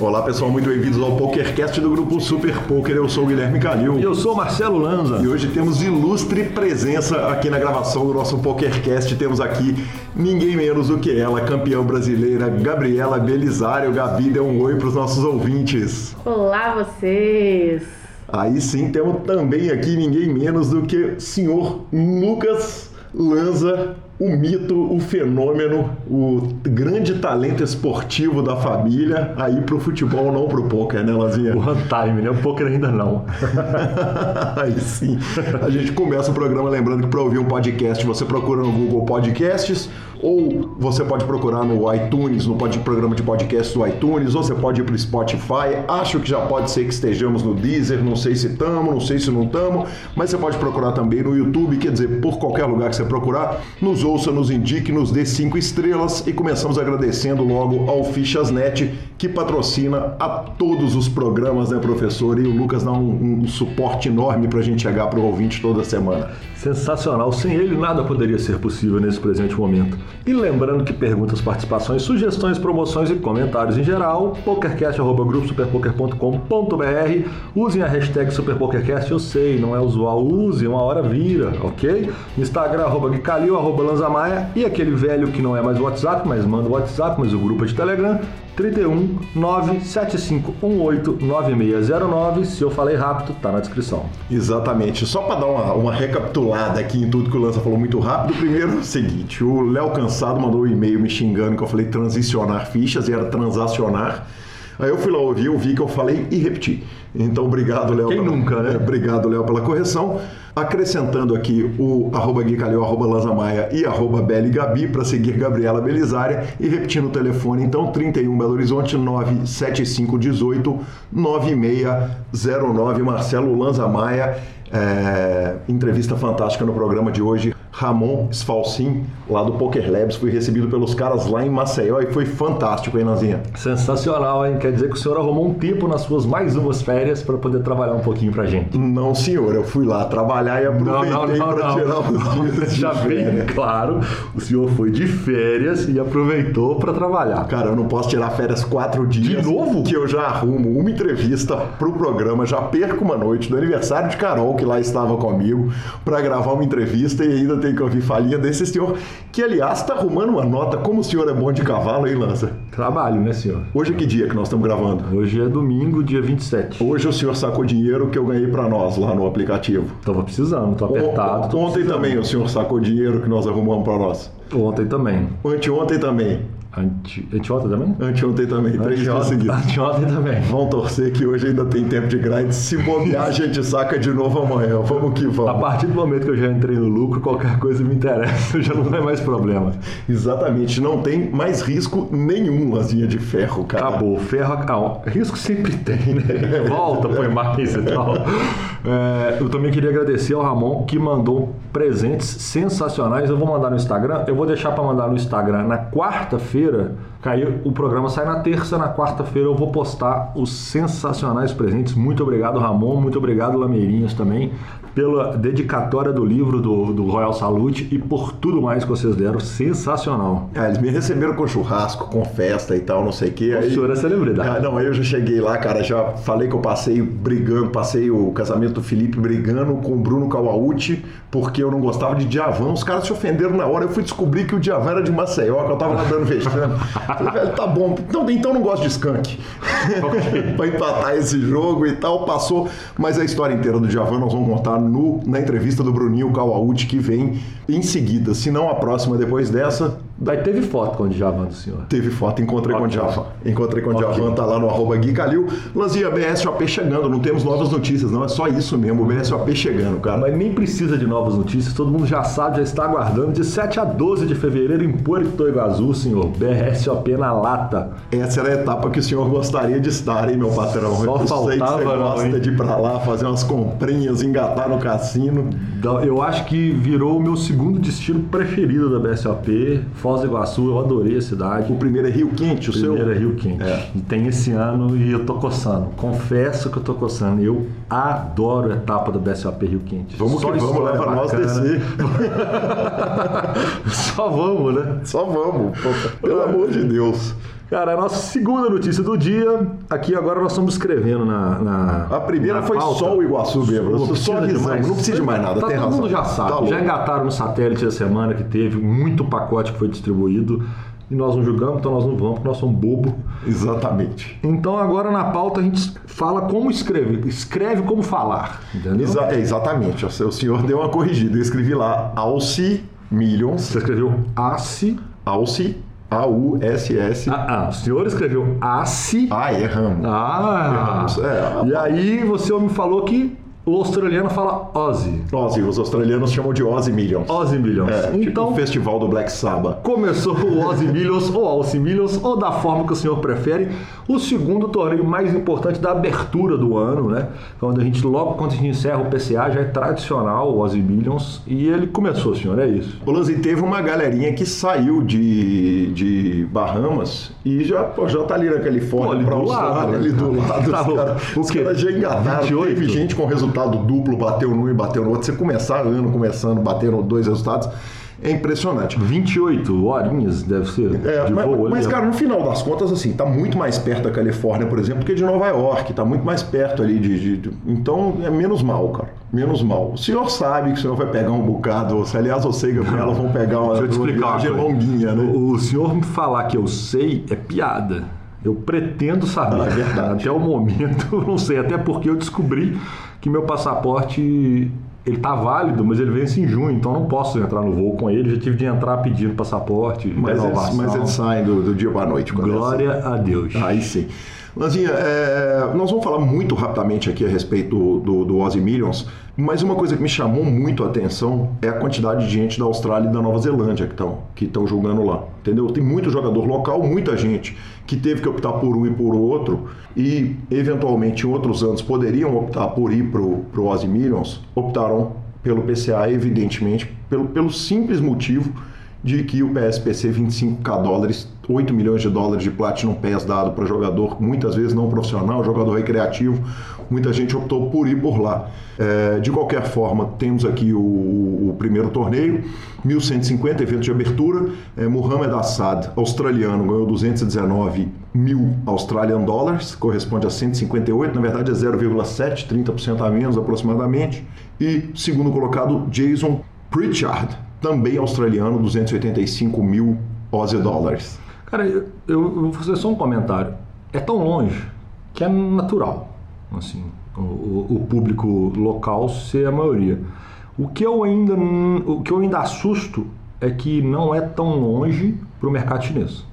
Olá pessoal, muito bem-vindos ao PokerCast do grupo Super Poker. Eu sou o Guilherme Calil. E eu sou o Marcelo Lanza. E hoje temos ilustre presença aqui na gravação do nosso PokerCast. Temos aqui ninguém menos do que ela, campeã brasileira, Gabriela Belisário. Gabi, dê um oi para os nossos ouvintes. Olá vocês! Aí sim, temos também aqui ninguém menos do que o senhor Lucas Lanza, o mito, o fenômeno, o grande talento esportivo da família, aí pro futebol, não pro poker, né, Lazinha? O time, né? O poker ainda não. aí sim. A gente começa o programa lembrando que para ouvir um podcast você procura no Google Podcasts ou você pode procurar no iTunes, no programa de podcast do iTunes, ou você pode ir para o Spotify. Acho que já pode ser que estejamos no Deezer, não sei se estamos, não sei se não estamos, mas você pode procurar também no YouTube, quer dizer, por qualquer lugar que você procurar, nos ouça, nos indique, nos dê cinco estrelas e começamos agradecendo logo ao Fichasnet, que patrocina a todos os programas, né, professor? E o Lucas dá um, um suporte enorme para a gente chegar para o ouvinte toda semana. Sensacional. Sem ele, nada poderia ser possível nesse presente momento. E lembrando que perguntas, participações, sugestões, promoções e comentários em geral, pokercast.gruposuperpoker.com.br Usem a hashtag SuperPokerCast, eu sei, não é usual, use, uma hora vira, ok? Instagram, arroba Guicalil, arroba Lanzamaia e aquele velho que não é mais WhatsApp, mas manda o WhatsApp, mas o grupo é de Telegram, 31 97518 9609. Se eu falei rápido, tá na descrição. Exatamente. Só para dar uma, uma, recapitulada aqui em tudo que o Lança falou muito rápido, primeiro é o seguinte: o Léo Cansado mandou um e-mail me xingando que eu falei transicionar fichas e era transacionar. Aí eu fui lá ouvir, eu vi que eu falei e repeti. Então, obrigado, Léo. Quem pela... nunca, né? É, obrigado, Léo, pela correção. Acrescentando aqui o arroba Guicalheu, arroba Lanzamaia e arroba Beli Gabi para seguir Gabriela Belisária e repetindo o telefone, então 31 Belo Horizonte 97518 9609 Marcelo Lanzamaia. É, entrevista fantástica no programa de hoje. Ramon Sfalcin, lá do Poker Labs, fui recebido pelos caras lá em Maceió e foi fantástico, hein, Nanzinha? Sensacional, hein? Quer dizer que o senhor arrumou um tempo nas suas mais umas férias para poder trabalhar um pouquinho pra gente. Não, senhor, eu fui lá trabalhar e aproveitei para tirar os dias. Já bem claro, o senhor foi de férias e aproveitou para trabalhar. Cara, eu não posso tirar férias quatro dias. De novo? Que eu já arrumo uma entrevista pro programa, já perco uma noite do aniversário de Carol, que lá estava comigo, para gravar uma entrevista e ainda tem que ouvir falinha desse senhor, que aliás está arrumando uma nota. Como o senhor é bom de cavalo, hein, Lança? Trabalho, né, senhor? Hoje é que dia que nós estamos gravando? Hoje é domingo, dia 27. Hoje o senhor sacou dinheiro que eu ganhei para nós lá no aplicativo. Tava precisando, tô apertado. Tô ontem precisando. também o senhor sacou dinheiro que nós arrumamos para nós. Ontem também. Anteontem também. Ante... Anteontem também? Anteontem também, três dias seguidos. Anteontem também. Vamos torcer que hoje ainda tem tempo de grind. Se bobear, a gente saca de novo amanhã. Vamos que vamos. A partir do momento que eu já entrei no lucro, qualquer coisa me interessa, já não é mais problema. Exatamente, não tem mais risco nenhum, lasinha de ferro, cara. Acabou, ferro, ah, risco sempre tem, né? Volta, põe mais e tal. É, eu também queria agradecer ao Ramon que mandou presentes sensacionais. Eu vou mandar no Instagram, eu vou deixar para mandar no Instagram na quarta-feira brasileira Caiu, o programa sai na terça, na quarta-feira eu vou postar os sensacionais presentes. Muito obrigado, Ramon. Muito obrigado, Lameirinhas, também, pela dedicatória do livro do, do Royal Salute e por tudo mais que vocês deram. Sensacional. É, eles me receberam com churrasco, com festa e tal, não sei o quê. O senhor é celebridade. Ah, não, aí eu já cheguei lá, cara, já falei que eu passei brigando, passei o casamento do Felipe brigando com o Bruno Kawauchi, porque eu não gostava de Diavan. Os caras se ofenderam na hora. Eu fui descobrir que o Diavan era de Maceió, que eu tava lá dando vexame. Falei, velho, tá bom. Então, então não gosto de skunk. pra empatar esse jogo e tal, passou. Mas a história inteira do Djavan nós vamos contar no, na entrevista do Bruninho Kawauchi, que vem em seguida. Se não a próxima depois dessa. Daí teve foto com o Djavan do senhor? Teve foto, encontrei okay. com o Djavan. Encontrei com o okay. Djavan, tá lá no arroba Gui Calil. Lanzinha, BSOP chegando, não temos novas notícias, não. É só isso mesmo, o BSOP chegando, cara. Mas nem precisa de novas notícias, todo mundo já sabe, já está aguardando. De 7 a 12 de fevereiro em Puerto Iguaçu, senhor. BSOP na lata. Essa era a etapa que o senhor gostaria de estar, hein, meu patrão? Só eu faltava, sei que você gosta não, de ir pra lá, fazer umas comprinhas, engatar no cassino. Eu acho que virou o meu segundo destino preferido da BSOP, Foz do Iguaçu, eu adorei a cidade. O primeiro é Rio Quente, o, o primeiro seu? é Rio Quente. É. Tem esse ano e eu tô coçando. Confesso que eu tô coçando. Eu adoro a etapa do BSOP Rio Quente. Vamos Só que vamos, história leva nós bacana. descer. Só vamos, né? Só vamos, pô, pelo amor de Deus. Cara, a nossa segunda notícia do dia, aqui agora nós estamos escrevendo na. na A primeira na foi pauta. só o Iguaçu mesmo. Não Só precisa avisamos, demais. não precisa de mais nada, Tá, todo razão. mundo já sabe. Tá já engataram no satélite da semana que teve muito pacote que foi distribuído. E nós não julgamos, então nós não vamos, porque nós somos bobo. Exatamente. Então agora na pauta a gente fala como escrever. Escreve como falar. Entendeu? Exa- exatamente. O senhor deu uma corrigida. Eu escrevi lá Alci Millions. Você escreveu ASSI. Alci, A-U-S-S. Ah, ah, o senhor escreveu ASSI. Ah, erramos. Ah! Erramos. É, E aí você me falou que o australiano fala Ozzy. Ozzy, os australianos chamam de Ozzy Millions. Ozzy Millions. É, tipo então o festival do Black Sabbath. começou o Ozzy Millions ou Alcy Millions, ou da forma que o senhor prefere, o segundo torneio mais importante da abertura do ano, né? Quando a gente, logo quando a gente encerra o PCA, já é tradicional o Ozzy Millions. E ele começou, senhor, é isso. O Lanzi teve uma galerinha que saiu de, de Bahamas e já, pô, já tá ali na Califórnia, Pô, ali pra do Austrália, lado, né, ali do cara? lado. Tá os caras caras já engataram. 28? Teve gente com resultado duplo, bateu num e bateu no outro. Você começar ano começando, batendo dois resultados, é impressionante. 28 horinhas deve ser É, de mas, voo mas, né? cara, no final das contas, assim, tá muito mais perto da Califórnia, por exemplo, que de Nova York. Tá muito mais perto ali de. de- então é menos mal, cara. Menos mal. O senhor sabe que o senhor vai pegar um bocado. Se, aliás, você e a Gabriela vão pegar uma, Deixa eu te explicar uma longuinha, né? O, o senhor me falar que eu sei é piada. Eu pretendo saber. Ah, é verdade. Até o momento, eu não sei. Até porque eu descobri que meu passaporte ele tá válido, mas ele vence em junho, então eu não posso entrar no voo com ele. Já tive de entrar pedindo passaporte, Mas eles, mas eles saem do, do dia para noite. quando é Glória a Deus. assim. Aí sim. Lanzinha, é, nós vamos falar muito rapidamente aqui a respeito do, do, Ozzy Millions, mas uma coisa que me chamou muito a atenção é a quantidade de gente da Austrália e da Nova Zelândia que estão que estão jogando lá, entendeu? Tem muito jogador local, muita gente que teve que optar por um e por outro e eventualmente em outros anos poderiam optar por ir pro Ozzy Millions, optaram pelo PCA, evidentemente, pelo, pelo simples motivo de que o PSPC 25k dólares, 8 milhões de dólares de Platinum Pass dado para jogador, muitas vezes não profissional, jogador recreativo, muita gente optou por ir por lá. É, de qualquer forma, temos aqui o, o primeiro torneio, 1150, evento de abertura, é, Muhammad Assad, australiano, ganhou 219 mil Australian Dollars, corresponde a 158, na verdade é 0,7, 30% a menos aproximadamente, e segundo colocado, Jason Pritchard, também australiano, 285 mil Aussie dólares. Cara, eu, eu vou fazer só um comentário. É tão longe que é natural, assim, o, o- público local ser a maioria. O que eu ainda o que eu ainda assusto é que não é tão longe para o mercado chinês,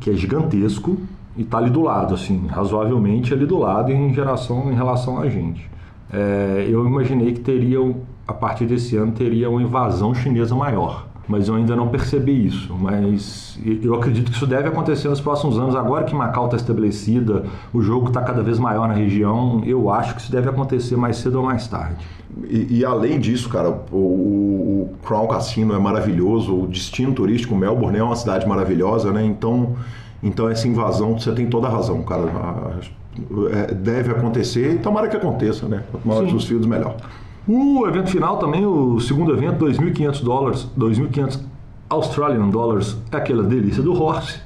que é gigantesco e está ali do lado, assim, razoavelmente ali do lado em geração em relação a gente. É, eu imaginei que teria a partir desse ano teria uma invasão chinesa maior mas eu ainda não percebi isso. Mas eu acredito que isso deve acontecer nos próximos anos. Agora que Macau está estabelecida, o jogo está cada vez maior na região, eu acho que isso deve acontecer mais cedo ou mais tarde. E, e além disso, cara, o, o Crown Cassino é maravilhoso, o destino turístico Melbourne é uma cidade maravilhosa, né? Então, então essa invasão, você tem toda a razão, cara. A- é, deve acontecer e tomara que aconteça, né? Quanto maior os fios, melhor. O evento final também, o segundo evento, 2.500 dólares, 2.500 Australian Dollars, é aquela delícia do horse.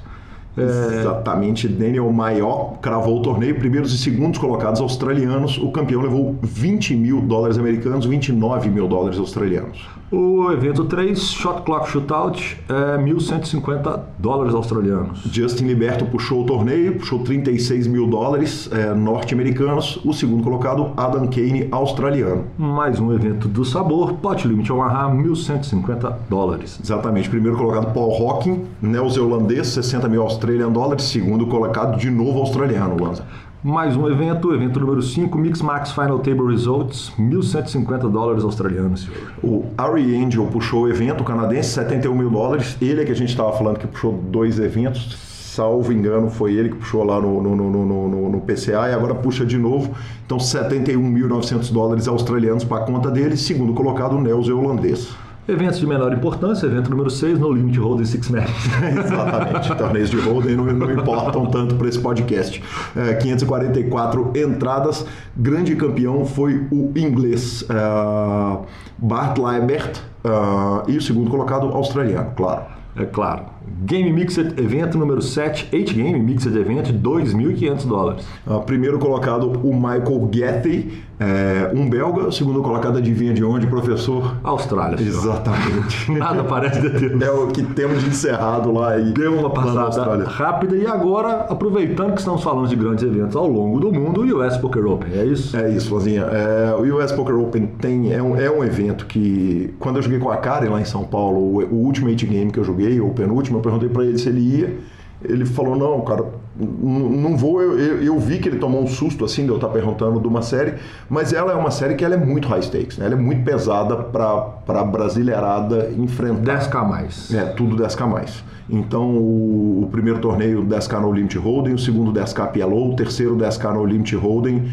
É, Exatamente, Daniel Maior cravou o torneio, primeiros e segundos colocados australianos. O campeão levou 20 mil dólares americanos, 29 mil dólares australianos. o evento 3, Shot Clock Shootout, é 1.150 dólares australianos. Justin Liberto puxou o torneio, puxou 36 mil dólares é, norte-americanos. O segundo colocado, Adam Kane, australiano. Mais um evento do sabor, Pot Limit Omaha, 1.150 dólares. Exatamente, primeiro colocado Paul Hawking, neozelandês, 60 mil Australian dólares. Segundo colocado, de novo australiano, Lanza. Mais um evento, evento número 5, Mix Max Final Table Results, 1.150 dólares australianos, senhor. O Ari Angel puxou o evento canadense, 71 mil dólares. Ele é que a gente estava falando que puxou dois eventos. Salvo engano, foi ele que puxou lá no, no, no, no, PCA e agora puxa de novo. Então, 71.900 dólares australianos para a conta dele. Segundo colocado, o neozelandês. Eventos de menor importância, evento número 6, No Limit Hold'em Six Matches. Exatamente, torneios de Hold'em não, não importam tanto para esse podcast. É, 544 entradas, grande campeão foi o inglês uh, Bart Laibert uh, e o segundo colocado australiano, claro. É claro. Game Mixed Event número 7, 8 Game Mixed Event, 2.500 dólares. Uh, primeiro colocado, o Michael Getty, é, um belga. Segundo colocado, adivinha de onde, professor? Austrália. Senhor. Exatamente. Nada parece deter. É o que temos de encerrado lá. E, Deu uma passada rápida. E agora, aproveitando que estamos falando de grandes eventos ao longo do mundo, o US Poker Open, é isso? É isso, Lazinha. É, o US Poker Open tem, é, um, é um evento que, quando eu joguei com a Karen lá em São Paulo, o, o Ultimate Game que eu joguei, o penúltimo, eu perguntei para ele se ele ia. Ele falou: Não, cara, não vou. Eu, eu, eu, vi que ele tomou um susto assim de eu estar perguntando de uma série, mas ela é uma série que ela é muito high stakes, né? ela é muito pesada para brasileirada enfrentar. 10k mais. É, tudo 10k mais. Então, o, o, primeiro torneio 10k no Limit Holding, o segundo 10k PLO, o terceiro 10k no Limit Holding,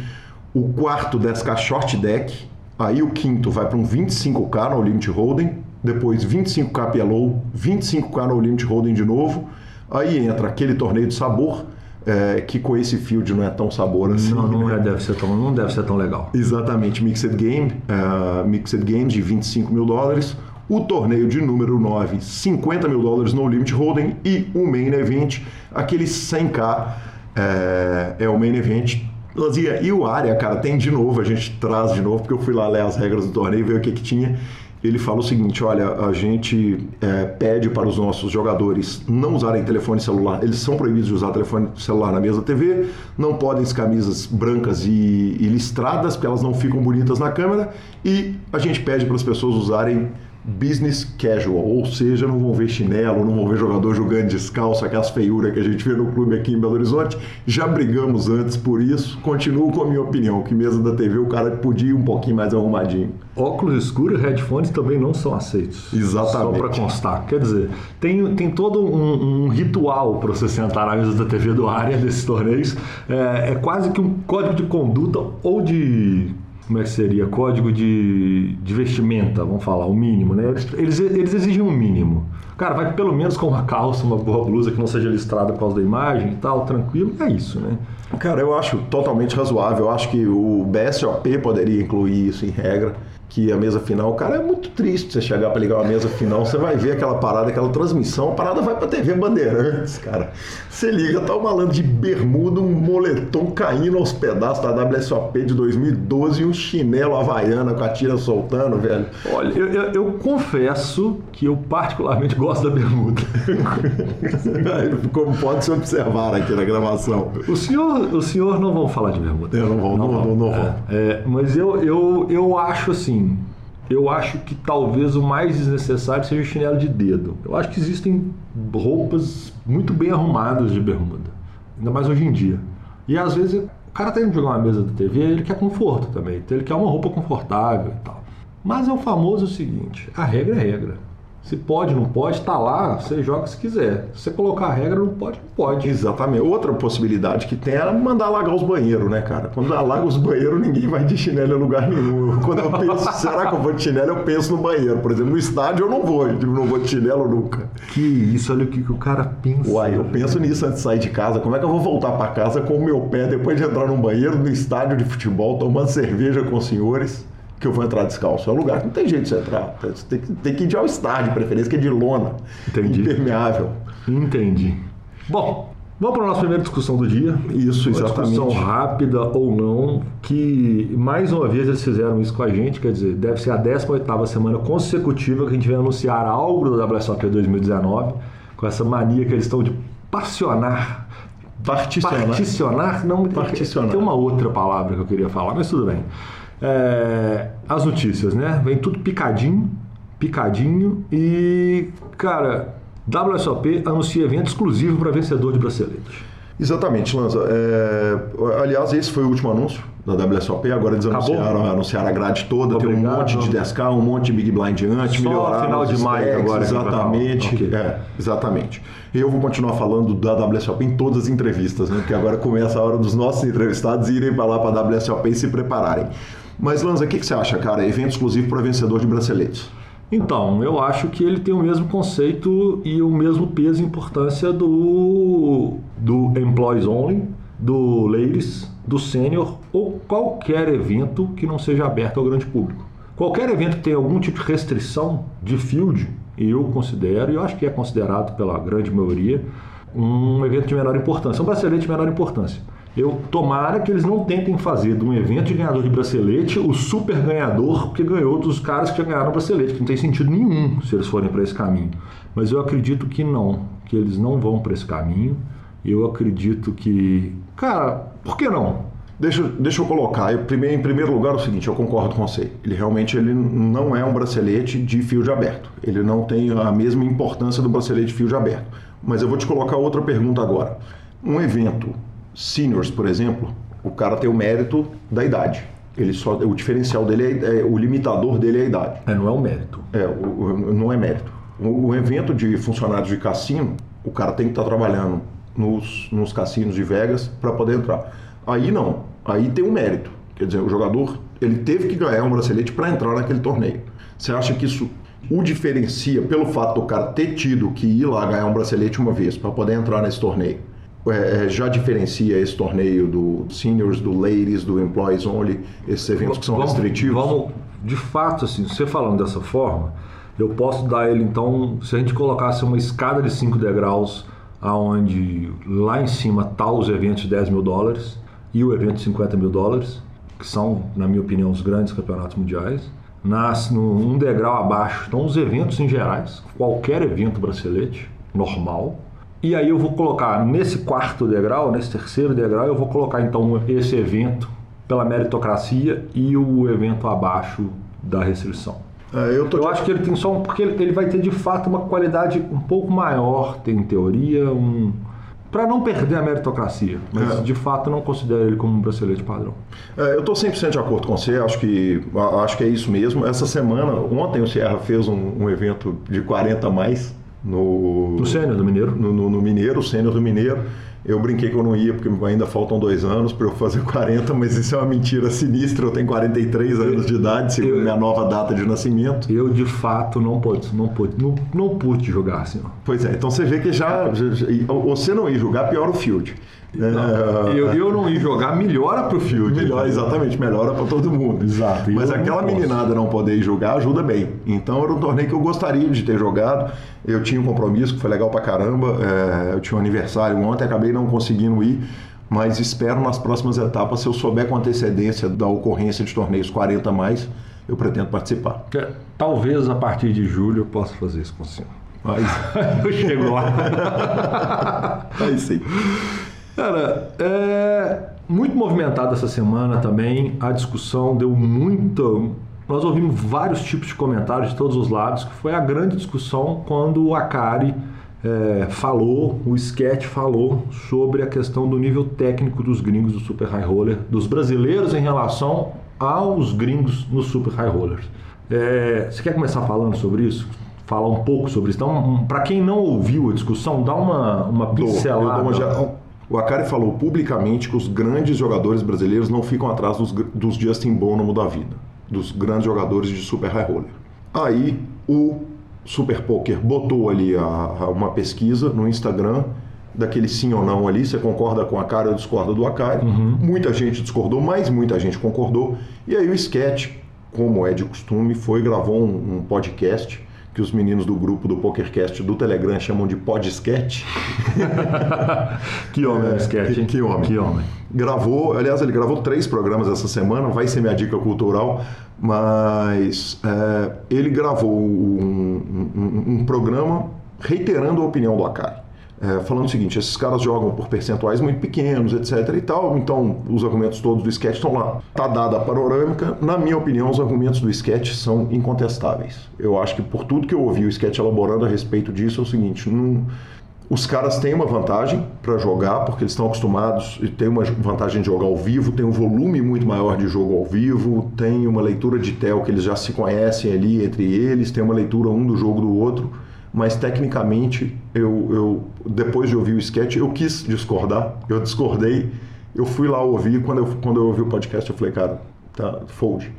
o quarto 10k Short Deck, aí o quinto vai para um 25k no Limit Holding, depois 25k PLO, 25k no Limit Holding de novo. Aí entra aquele torneio de sabor, é, que com esse field não é tão sabor assim. Não, não, é, deve, ser tão, não deve ser tão legal. Exatamente, Mixed Game, uh, Mixed Games de 25 mil dólares. O torneio de número 9, 50 mil dólares no Limit Holding. E o Main Event, aquele 100k é, é o Main Event. E o área, cara, tem de novo, a gente traz de novo, porque eu fui lá ler as regras do torneio e ver o que, que tinha ele fala o seguinte: olha, a gente é, pede para os nossos jogadores não usarem telefone celular. Eles são proibidos de usar telefone celular na mesa TV, não podem as camisas brancas e, e listradas, porque elas não ficam bonitas na câmera, e a gente pede para as pessoas usarem business casual, ou seja, não vão ver chinelo, não vão ver jogador jogando descalço, aquelas feiuras que a gente vê no clube aqui em Belo Horizonte. Já brigamos antes por isso, continuo com a minha opinião, que mesa da TV o cara podia ir um pouquinho mais arrumadinho. Óculos escuros e headphones também não são aceitos. Exatamente. Só para constar. Quer dizer, tem, tem todo um, um ritual para você sentar na mesa da TV do área desses torneios. É, é quase que um código de conduta ou de como é que seria? Código de, de vestimenta, vamos falar, o mínimo, né? Eles, eles exigem um mínimo. Cara, vai pelo menos com uma calça, uma boa blusa que não seja listrada por causa da imagem e tal, tranquilo, é isso, né? Cara, eu acho totalmente razoável. Eu acho que o BSOP poderia incluir isso em regra que a mesa final, cara, é muito triste você chegar para ligar uma mesa final, você vai ver aquela parada, aquela transmissão, a parada vai para TV Bandeirantes, cara. Você liga, tá o malandro de bermuda, um moletom caindo aos pedaços da WSOP de 2012 e um chinelo havaiana com a tira soltando, velho. Olha, eu, eu, eu confesso que eu particularmente gosto da bermuda. Como pode se observar aqui na gravação. O senhor, o senhor não vão falar de bermuda. Eu não vou, não, não, não, não vou. É, é, mas eu, eu, eu acho assim, eu acho que talvez o mais desnecessário seja o chinelo de dedo. Eu acho que existem roupas muito bem arrumadas de bermuda, ainda mais hoje em dia. E às vezes o cara tá indo jogar uma mesa da TV, ele quer conforto também, então ele quer uma roupa confortável e tal. Mas é o famoso seguinte: a regra é regra. Se pode, não pode, tá lá, você joga se quiser. Se você colocar a regra, não pode, não pode. Exatamente. Outra possibilidade que tem é mandar alagar os banheiros, né, cara? Quando alaga os banheiros, ninguém vai de chinelo em lugar nenhum. Quando eu penso, será que eu vou de chinelo? Eu penso no banheiro. Por exemplo, no estádio eu não vou, eu não vou de chinelo nunca. Que isso, olha o que, que o cara pensa. Uai, eu penso nisso antes de sair de casa. Como é que eu vou voltar para casa com o meu pé depois de entrar num banheiro, no estádio de futebol, tomando cerveja com os senhores? Que eu vou entrar descalço. É um lugar que não tem jeito de você entrar. Você tem que, tem que ir de all-star, de preferência, que é de lona. Entendi. Impermeável. Entendi. Bom, vamos para a nossa primeira discussão do dia. Isso, uma exatamente. discussão rápida ou não, que mais uma vez eles fizeram isso com a gente, quer dizer, deve ser a 18ª semana consecutiva que a gente vai anunciar algo do WSOP 2019, com essa mania que eles estão de passionar Particionar. Particionar? Não, Particionar. Tem uma outra palavra que eu queria falar, mas tudo bem é, as notícias, né? Vem tudo picadinho, picadinho e, cara, WSOP anuncia evento exclusivo para vencedor de bracelete. Exatamente, Lanza. É, aliás, esse foi o último anúncio da WSOP. Agora eles anunciaram, anunciaram a grade toda. Obrigado. Tem um monte de 10K, um monte de Big Blind antes, Só melhoraram. final de maio agora. Exatamente. Okay. É, exatamente. Eu vou continuar falando da WSOP em todas as entrevistas, né? Porque agora começa a hora dos nossos entrevistados irem para lá para a WSOP e se prepararem. Mas, Lanza, o que, que, você acha, cara? Evento exclusivo para vencedor de braceletes. Então, eu acho que ele tem o mesmo conceito e o mesmo peso e importância do, do Employees Only, do Ladies, do Sênior ou qualquer evento que não seja aberto ao grande público. Qualquer evento que tenha algum tipo de restrição de field, eu considero, e eu acho que é considerado pela grande maioria, um evento de menor importância, um bracelete de menor importância. Eu tomara que eles não tentem fazer de um evento de ganhador de bracelete o super ganhador que ganhou dos caras que já ganharam o bracelete, que não tem sentido nenhum se eles forem para esse caminho. Mas eu acredito que não, que eles não vão para esse caminho. Eu acredito que, cara, por que não? Deixa, deixa eu colocar. Eu, primeiro, em primeiro lugar, é o seguinte, eu concordo com você. Ele realmente ele não é um bracelete de fio de aberto. Ele não tem a mesma importância do bracelete de fio de aberto. Mas eu vou te colocar outra pergunta agora. Um evento seniors, por exemplo, o cara tem o mérito da idade. Ele só, o diferencial dele é, é o limitador dele é a idade. É, não é o mérito. É, o, o, não é mérito. O, o, evento de funcionários de cassino, o cara tem que estar tá trabalhando nos, nos cassinos de Vegas para poder entrar. Aí não, aí tem um mérito. Quer dizer, o jogador ele teve que ganhar um bracelete para entrar naquele torneio. Você acha que isso o diferencia pelo fato do cara ter tido que ir lá ganhar um bracelete uma vez para poder entrar nesse torneio? É, é, já diferencia esse torneio do seniors, do ladies, do employees only, esses eventos que são vamos, restritivos? Vamos, de fato, assim, você falando dessa forma, eu posso dar ele então, se a gente colocasse uma escada de 5 degraus, aonde lá em cima tá os eventos de 10 mil dólares e o evento de 50 mil dólares, que são, na minha opinião, os grandes campeonatos mundiais. Nasce num um degrau abaixo estão os eventos em gerais, qualquer evento bracelete, normal, e aí eu vou colocar nesse quarto degrau, nesse terceiro degrau, eu vou colocar então esse evento pela meritocracia e o evento abaixo da restrição. É, eu, eu acho que ele tem só um, porque ele, ele vai ter de fato uma qualidade um pouco maior, tem em teoria um para não perder a meritocracia, mas é. de fato não considero ele como um bracelete padrão. É, eu estou 100% de acordo com você, acho que, acho que é isso mesmo. Essa semana, ontem o Sierra fez um, um evento de 40 mais, no, no Sênior do Mineiro? No, no, no Mineiro, Sênior do Mineiro. Eu brinquei que eu não ia, porque ainda faltam dois anos para eu fazer 40, mas isso é uma mentira sinistra. Eu tenho 43 anos de idade, segundo eu, minha nova data de nascimento. Eu, de fato, não pude, não pude, não, não pude jogar, senhor. Pois é, então você vê que já, já, Você não ir jogar, pior o field. Não, é, eu, eu não ir jogar, melhora para o field. Melhora, exatamente, melhora para todo mundo. Exato. Mas aquela não meninada não poder ir jogar ajuda bem. Então era um torneio que eu gostaria de ter jogado. Eu tinha um compromisso que foi legal para caramba. É, eu tinha um aniversário ontem, acabei não conseguindo ir. Mas espero nas próximas etapas, se eu souber com antecedência da ocorrência de torneios 40 mais, eu pretendo participar. Talvez a partir de julho eu possa fazer isso com o senhor. Mas eu chego lá. Aí sim. Cara, é muito movimentado essa semana também. A discussão deu muito. Nós ouvimos vários tipos de comentários de todos os lados, que foi a grande discussão quando o Akari é, falou, o Sketch falou sobre a questão do nível técnico dos gringos do Super High Roller, dos brasileiros em relação aos gringos no Super High Rollers. É, você quer começar falando sobre isso? Falar um pouco sobre isso? Então, para quem não ouviu a discussão, dá uma, uma pincelada. O Akari falou publicamente que os grandes jogadores brasileiros não ficam atrás dos, dos Justin Bonomo da vida, dos grandes jogadores de Super High Roller. Aí o Super Poker botou ali a, a uma pesquisa no Instagram daquele sim ou não ali, você concorda com a cara ou discorda do Akari. Uhum. Muita gente discordou, mas muita gente concordou. E aí o Sketch, como é de costume, foi e gravou um, um podcast que os meninos do grupo do PokerCast do Telegram chamam de podsketch. que homem é, sketch, que, que, homem. Que homem. Gravou, aliás, ele gravou três programas essa semana, vai ser minha dica cultural, mas é, ele gravou um, um, um programa reiterando a opinião do Akari é, falando o seguinte: esses caras jogam por percentuais muito pequenos, etc. e tal, então os argumentos todos do sketch estão lá. Tá dada a panorâmica. Na minha opinião, os argumentos do sketch são incontestáveis. Eu acho que por tudo que eu ouvi o sketch elaborando a respeito disso é o seguinte: os caras têm uma vantagem para jogar, porque eles estão acostumados e têm uma vantagem de jogar ao vivo, tem um volume muito maior de jogo ao vivo, tem uma leitura de tel que eles já se conhecem ali entre eles, tem uma leitura um do jogo do outro mas tecnicamente eu, eu depois de ouvir o sketch eu quis discordar, eu discordei, eu fui lá ouvir quando eu quando eu ouvi o podcast eu falei cara tá fold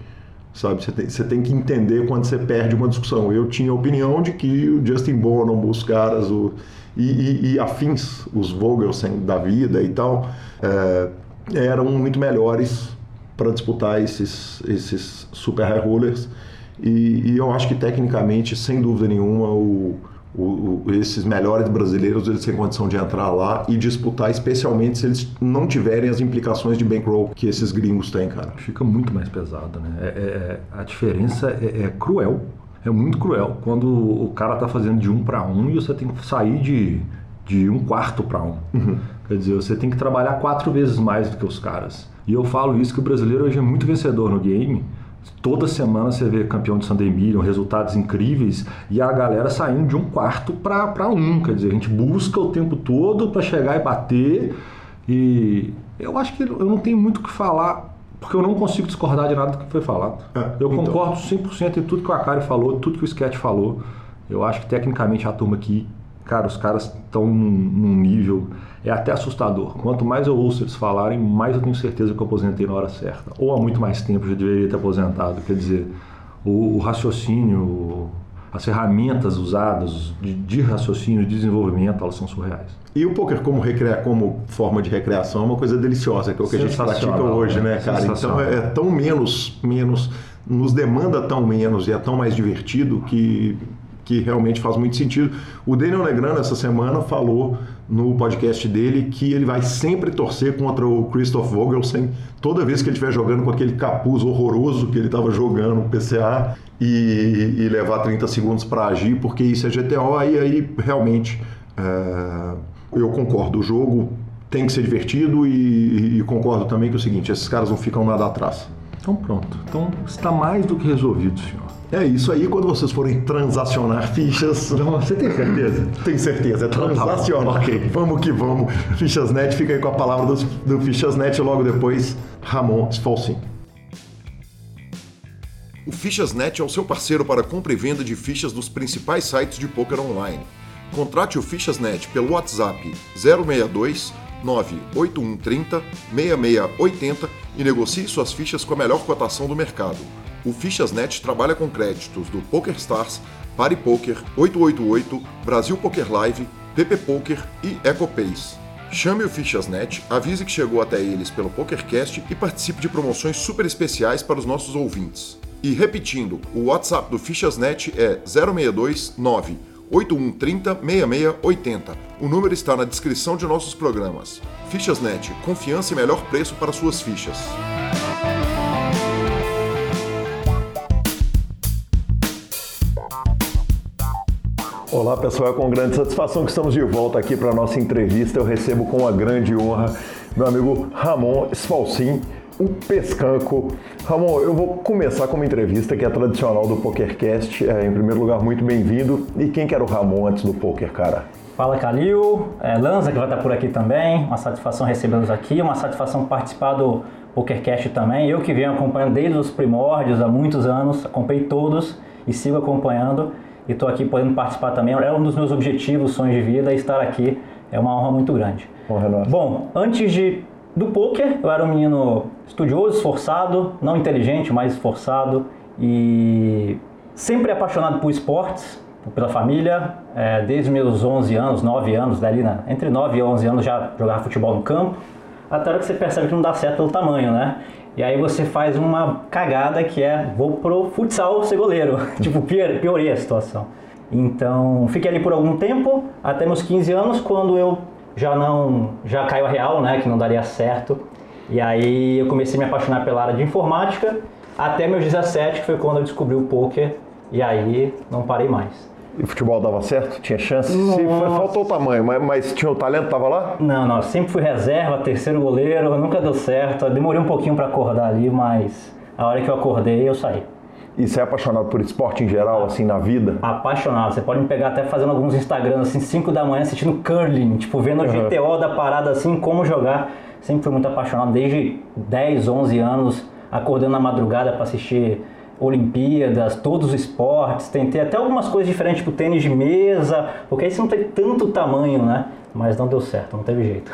sabe? Você tem, você tem que entender quando você perde uma discussão. Eu tinha a opinião de que o Justin Bonham, os caras, o, e, e, e afins, os Vogelsen da vida e tal, é, eram muito melhores para disputar esses, esses super high rollers. E, e, eu acho que tecnicamente, sem dúvida nenhuma, o, o, o, esses melhores brasileiros eles têm condição de entrar lá e disputar, especialmente se eles não tiverem as implicações de bankroll que esses gringos têm, cara. Fica muito mais pesado, né? É, é, a diferença é, é, cruel. É muito cruel quando o cara tá fazendo de um para um e você tem que sair de, de um quarto para um. Uhum. Quer dizer, você tem que trabalhar quatro vezes mais do que os caras. E eu falo isso que o brasileiro hoje é muito vencedor no game Toda semana você vê campeão de Million, resultados incríveis, e a galera saindo de um quarto para um. Quer dizer, a gente busca o tempo todo para chegar e bater. E eu acho que eu não tenho muito o que falar, porque eu não consigo discordar de nada do que foi falado. É, eu então... concordo 100% em tudo que o Akari falou, tudo que o Sketch falou. Eu acho que tecnicamente a turma aqui, cara, os caras estão num nível é até assustador. Quanto mais eu ouço eles falarem, mais eu tenho certeza que eu aposentei na hora certa. Ou há muito mais tempo eu já deveria ter aposentado. Quer dizer, o, o raciocínio, as ferramentas usadas de, de raciocínio e de desenvolvimento, elas são surreais. E o poker como, recrea, como forma de recreação é uma coisa deliciosa, que é o que a gente pratica hoje, né, cara? Então é, é tão menos, menos, nos demanda tão menos e é tão mais divertido que que realmente faz muito sentido. O Daniel Negrano, essa semana, falou no podcast dele que ele vai sempre torcer contra o Christoph Vogelsen toda vez que ele estiver jogando com aquele capuz horroroso que ele estava jogando no PCA e, e, levar 30 segundos para agir, porque isso é GTO. E aí, realmente, é, eu concordo. O jogo tem que ser divertido e, e concordo também que é o seguinte: esses caras não ficam nada atrás. Então, pronto. Então, está mais do que resolvido, senhor. É isso aí, quando vocês forem transacionar fichas. Não, você tem certeza? Tenho certeza, é transacionar. ok, vamos que vamos. Fichasnet, fica aí com a palavra do, do Fichasnet logo depois, Ramon Sfolsin. O Fichasnet é o seu parceiro para compra e venda de fichas dos principais sites de poker online. Contrate o Fichasnet pelo WhatsApp 062 98130 6680 e negocie suas fichas com a melhor cotação do mercado o Fichasnet trabalha com créditos do PokerStars, PariPoker, 888, Brasil Poker Live, PP Poker e EcoPace. Chame o Fichasnet, avise que chegou até eles pelo PokerCast e participe de promoções super especiais para os nossos ouvintes. E repetindo, o WhatsApp do Fichasnet é 062 9 8130 6680. O número está na descrição de nossos programas. Fichasnet, confiança e melhor preço para suas fichas. Olá pessoal, é com grande satisfação que estamos de volta aqui para a nossa entrevista. Eu recebo com uma grande honra meu amigo Ramon Sfalcin, o Pescanco. Ramon, eu vou começar com uma entrevista que é tradicional do PokerCast. É, em primeiro lugar, muito bem-vindo. E quem que era o Ramon antes do poker, cara? Fala Calil, é, Lanza que vai estar por aqui também. Uma satisfação recebê-los aqui, uma satisfação participar do PokerCast também. Eu que venho acompanhando desde os primórdios, há muitos anos, acompanhei todos e sigo acompanhando e estou aqui podendo participar também. É um dos meus objetivos, sonhos de vida, estar aqui é uma honra muito grande. Honra nossa. Bom, antes de, do poker, eu era um menino estudioso, esforçado, não inteligente, mas esforçado e sempre apaixonado por esportes, pela família, é, desde meus 11 anos, 9 anos, dali na, entre 9 e 11 anos já jogava futebol no campo, até a hora que você percebe que não dá certo pelo tamanho, né? E aí você faz uma cagada que é vou pro futsal ser goleiro. tipo, piorei a situação. Então, fiquei ali por algum tempo, até meus 15 anos, quando eu já não já caiu a real, né, que não daria certo. E aí eu comecei a me apaixonar pela área de informática, até meus 17, que foi quando eu descobri o poker, e aí não parei mais. E o futebol dava certo? Tinha chance? Se, faltou o tamanho, mas, mas, tinha o talento, tava lá? Não, não. Sempre fui reserva, terceiro goleiro, nunca deu certo. Demorei um pouquinho para acordar ali, mas a hora que eu acordei, eu saí. E você é apaixonado por esporte em geral, assim, na vida? Apaixonado. Você pode me pegar até fazendo alguns Instagrams, assim, 5 da manhã, assistindo curling, tipo, vendo o uhum. GTO da parada, assim, como jogar. Sempre fui muito apaixonado, desde 10, 11 anos, acordando na madrugada para assistir Olimpíadas, todos os esportes, tentei até algumas coisas diferentes, tipo tênis de mesa, porque aí você não tem tanto tamanho, né? Mas não deu certo, não teve jeito.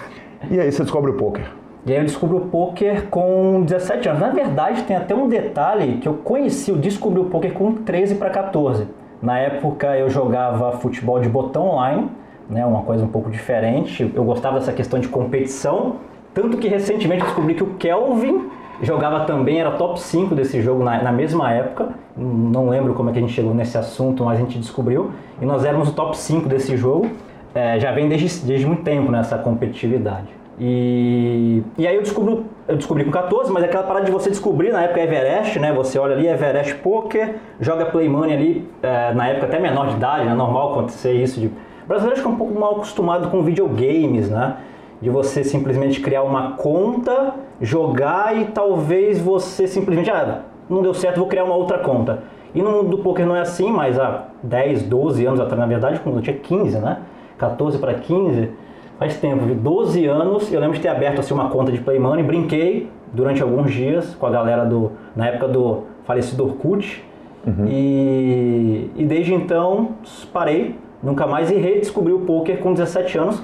E aí você descobre o poker? E aí eu descobri o poker com 17 anos. Na verdade, tem até um detalhe que eu conheci, eu descobri o poker com 13 para 14. Na época eu jogava futebol de botão online, né, uma coisa um pouco diferente. Eu gostava dessa questão de competição, tanto que recentemente descobri que o Kelvin jogava também, era top 5 desse jogo na, na, mesma época. Não lembro como é que a gente chegou nesse assunto, mas a gente descobriu. E nós éramos o top 5 desse jogo. É, já vem desde, desde muito tempo nessa competitividade. E, e aí eu descobri, eu descobri com 14, mas é aquela parada de você descobrir na época Everest, né? Você olha ali, Everest Poker, joga Play Money ali, é, na época até menor de idade, né? Normal acontecer isso. De... O brasileiro um pouco mal acostumado com videogames, né? De você simplesmente criar uma conta, jogar e talvez você simplesmente, ah, não deu certo, vou criar uma outra conta. E no mundo do poker não é assim, mas há 10, 12 anos atrás, na verdade, quando eu tinha 15, né? 14 para 15, faz tempo, 12 anos, eu lembro de ter aberto assim uma conta de Play Money, brinquei durante alguns dias com a galera do, na época do falecido Orkut, uhum. e, e desde então parei, nunca mais e redescobri o poker com 17 anos,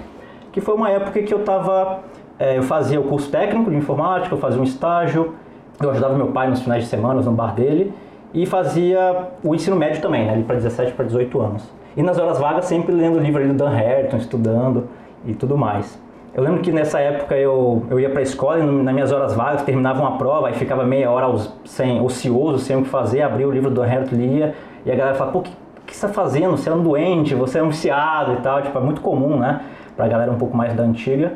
que foi uma época que eu estava, é, eu fazia o curso técnico de informática, eu fazia um estágio, eu ajudava meu pai nos finais de semana no bar dele e fazia o ensino médio também, né, ali para 17 para 18 anos. E nas horas vagas sempre lendo o livro ali do Dan Harrington, estudando e tudo mais. Eu lembro que nessa época eu, eu ia para a escola e nas minhas horas vagas terminava uma prova e ficava meia hora sem, ocioso, sem o que fazer, abria o livro do Dan Harrington, lia e a galera falava, pô, o que, que você está fazendo? Você é um doente, você é um viciado e tal, tipo, é muito comum, né? Para a galera um pouco mais da antiga.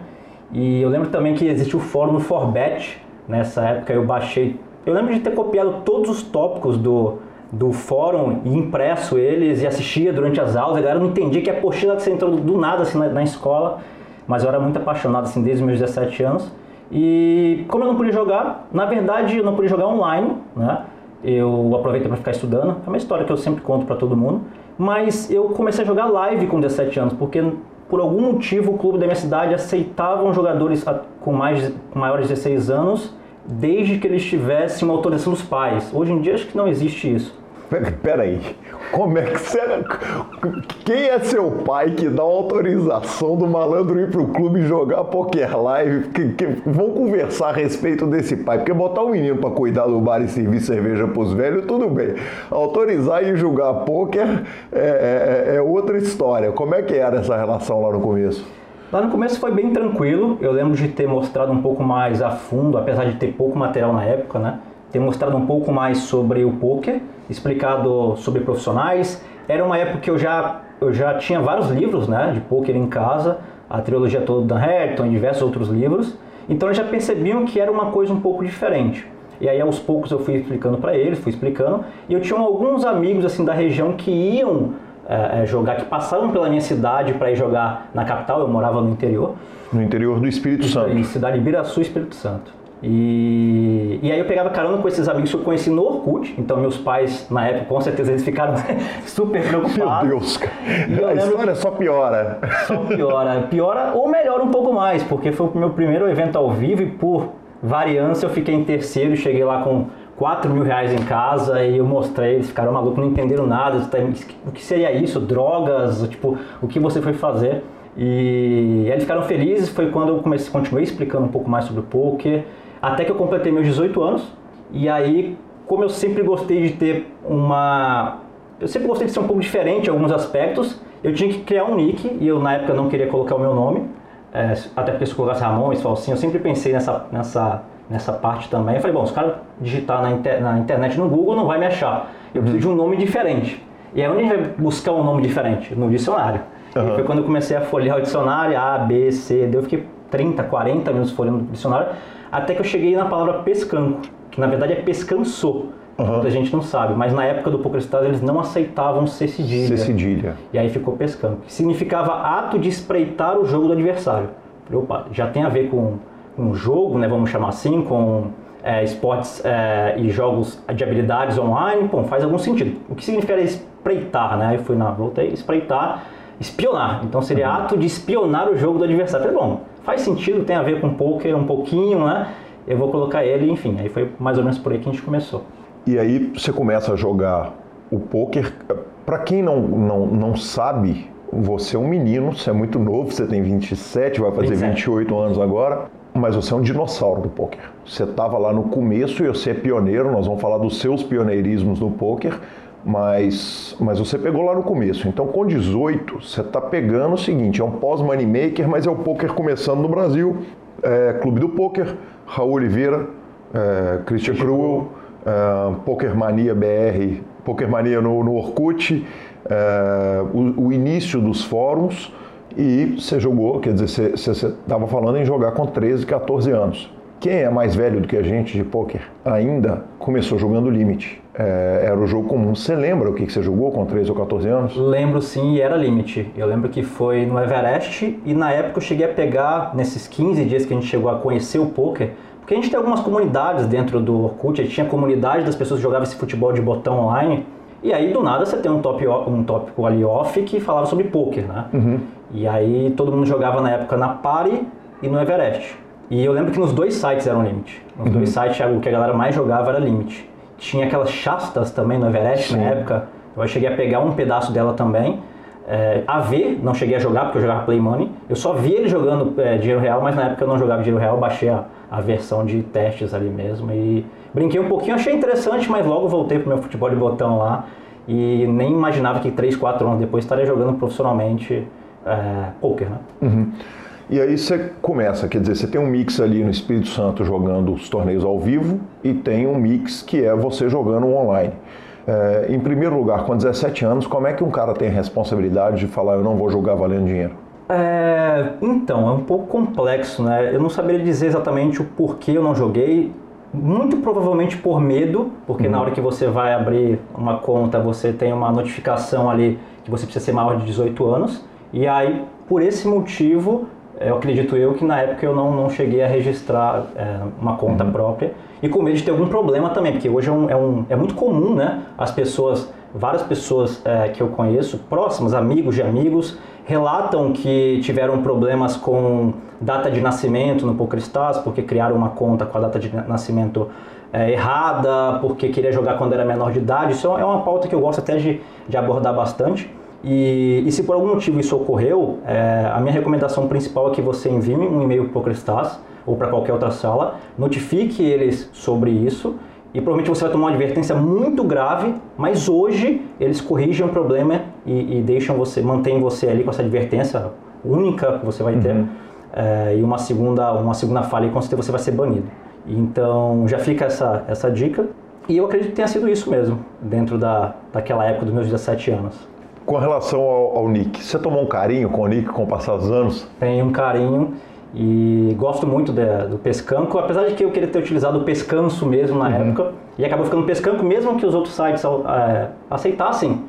E eu lembro também que existiu o fórum no Forbet, nessa época eu baixei. Eu lembro de ter copiado todos os tópicos do, do fórum e impresso eles e assistia durante as aulas. A galera não entendia que a apostila que você entrou do nada assim, na, na, escola, mas eu era muito apaixonado assim, desde os meus 17 anos. E como eu não podia jogar, na verdade eu não podia jogar online, né? Eu aproveitei para ficar estudando. É uma história que eu sempre conto para todo mundo. Mas eu comecei a jogar live com 17 anos, porque por algum motivo o clube da minha cidade aceitavam jogadores com, mais, com maiores de 16 anos desde que eles tivessem uma autorização dos pais. Hoje em dia acho que não existe isso. Peraí, como é que você. Quem é seu pai que dá autorização do malandro ir pro clube jogar poker live? Que, que, conversar a respeito desse pai, porque botar um menino para cuidar do bar e servir cerveja pros velhos, tudo bem. Autorizar e jogar poker é, é, é outra história. Como é que era essa relação lá no começo? Lá no começo foi bem tranquilo, eu lembro de ter mostrado um pouco mais a fundo, apesar de ter pouco material na época, né? Ter mostrado um pouco mais sobre o poker, explicado sobre profissionais. Era uma época que eu já, eu já tinha vários livros né, de poker em casa, a trilogia toda do Dan Harrington e diversos outros livros. Então eles já percebiam que era uma coisa um pouco diferente. E aí aos poucos eu fui explicando para eles, fui explicando. E eu tinha alguns amigos assim da região que iam é, jogar, que passavam pela minha cidade para ir jogar na capital. Eu morava no interior. No interior do Espírito Santo. Em cidade de Biraçu, Espírito Santo. E, e aí eu pegava carona com esses amigos que eu conheci no Orkut, então meus pais, na época, com certeza eles ficaram super preocupados. Meu Deus, a história só piora. Só piora. Piora ou melhora um pouco mais, porque foi o meu primeiro evento ao vivo e por variância eu fiquei em terceiro, cheguei lá com 4 mil reais em casa e eu mostrei, eles ficaram malucos, não entenderam nada, o que seria isso, drogas, tipo, o que você foi fazer. E, e eles ficaram felizes, foi quando eu comecei, continuei explicando um pouco mais sobre o poker, até que eu completei meus 18 anos. E aí, como eu sempre gostei de ter uma. Eu sempre gostei de ser um pouco diferente em alguns aspectos, eu tinha que criar um nick e eu na época não queria colocar o meu nome, é, até porque se colocasse Ramon e Falsinho, eu sempre pensei nessa, nessa, nessa parte também. Eu falei, bom, se o cara digitar na, inter, na internet no Google não vai me achar. Eu preciso de um nome diferente. E aí onde a gente vai buscar um nome diferente? No dicionário. Uhum. E foi quando eu comecei a folhear o dicionário, A, B, C, D, eu fiquei 30, 40 minutos folheando o dicionário até que eu cheguei na palavra pescanco, que na verdade é pescanço. Uhum. Muita gente não sabe, mas na época do PokerStars eles não aceitavam C cedilha. C cedilha. E aí ficou pescando. Que significava ato de espreitar o jogo do adversário. Opa, já tem a ver com um jogo, né, vamos chamar assim, com é, esportes é, e jogos de habilidades online, bom, faz algum sentido. O que significa espreitar, né? Eu fui na, voltei, espreitar, espionar. Então seria uhum. ato de espionar o jogo do adversário. Falei, bom, faz sentido, tem a ver com poker um pouquinho, né? Eu vou colocar ele, enfim, aí foi mais ou menos por aí que a gente começou. E aí você começa a jogar o poker. Para quem não, não, não sabe, você é um menino, você é muito novo, você tem 27, vai fazer 27. 28 anos agora. Mas você é um dinossauro do poker. Você estava lá no começo e você é pioneiro, nós vamos falar dos seus pioneirismos no poker, mas, mas você pegou lá no começo. Então, com 18, você está pegando o seguinte: é um pós-money maker, mas é o poker começando no Brasil. É, Clube do Poker, Raul Oliveira, é, Christian Cruel, é, Poker Mania BR, Poker Mania no, no Orkut, é, o, o, início dos fóruns. E você jogou, quer dizer, você estava falando em jogar com 13, 14 anos. Quem é mais velho do que a gente de poker ainda começou jogando limite. É, era o jogo comum. Você lembra o que, você jogou com 13 ou 14 anos? Lembro sim, e era limite. Eu lembro que foi no Everest e na época eu cheguei a pegar, nesses 15 dias que a gente chegou a conhecer o poker, porque a gente tem algumas comunidades dentro do Orkut, a gente tinha comunidade das pessoas que jogavam esse futebol de botão online, e aí do nada você tem um, top, um tópico ali off que falava sobre poker, né? Uhum. E aí todo mundo jogava na época na Pari e no Everest. E eu lembro que nos dois sites era um limite. Nos uhum. dois sites o que a galera mais jogava era limite. Tinha aquelas chastas também no Everest Sim. na época. Eu cheguei a pegar um pedaço dela também. É, a ver, não cheguei a jogar porque eu jogava Play Money. Eu só vi ele jogando é, dinheiro real, mas na época eu não jogava dinheiro real, baixei a, a versão de testes ali mesmo e brinquei um pouquinho, achei interessante, mas logo voltei pro meu futebol de botão lá e nem imaginava que 3, 4 anos depois estaria jogando profissionalmente é, poker, né? Uhum. E aí você começa, quer dizer, você tem um mix ali no Espírito Santo jogando os torneios ao vivo e tem um mix que é você jogando online. É, em primeiro lugar, com 17 anos, como é que um cara tem a responsabilidade de falar eu não vou jogar valendo dinheiro? É, então, é um pouco complexo, né? Eu não saberia dizer exatamente o porquê eu não joguei. Muito provavelmente por medo, porque uhum. na hora que você vai abrir uma conta, você tem uma notificação ali que você precisa ser maior de 18 anos. E aí, por esse motivo, eu acredito eu que na época eu não, não cheguei a registrar é, uma conta uhum. própria e com medo de ter algum problema também, porque hoje é, um, é, um, é muito comum, né? As pessoas, várias pessoas é, que eu conheço, próximas, amigos de amigos, relatam que tiveram problemas com data de nascimento no PokerStars, porque criaram uma conta com a data de nascimento é, errada, porque queria jogar quando era menor de idade. Isso é uma pauta que eu gosto até de, de abordar bastante. E, e, se por algum motivo isso ocorreu, é, a minha recomendação principal é que você envie um e-mail para o PokerStars ou para qualquer outra sala, notifique eles sobre isso e provavelmente você vai tomar uma advertência muito grave, mas hoje eles corrigem o problema e, e deixam você, mantém você ali com essa advertência única que você vai ter uhum. é, e uma segunda, uma segunda falha e com certeza você vai ser banido. Então já fica essa, essa dica e eu acredito que tenha sido isso mesmo, dentro da, daquela época dos meus 17 anos. Com relação ao, ao Nick, você tomou um carinho com o Nick com o passar dos anos? Tenho um carinho e gosto muito de, do pescanco, apesar de que eu queria ter utilizado o pescanço mesmo na uhum. época e acabou ficando pescanco mesmo que os outros sites é, aceitassem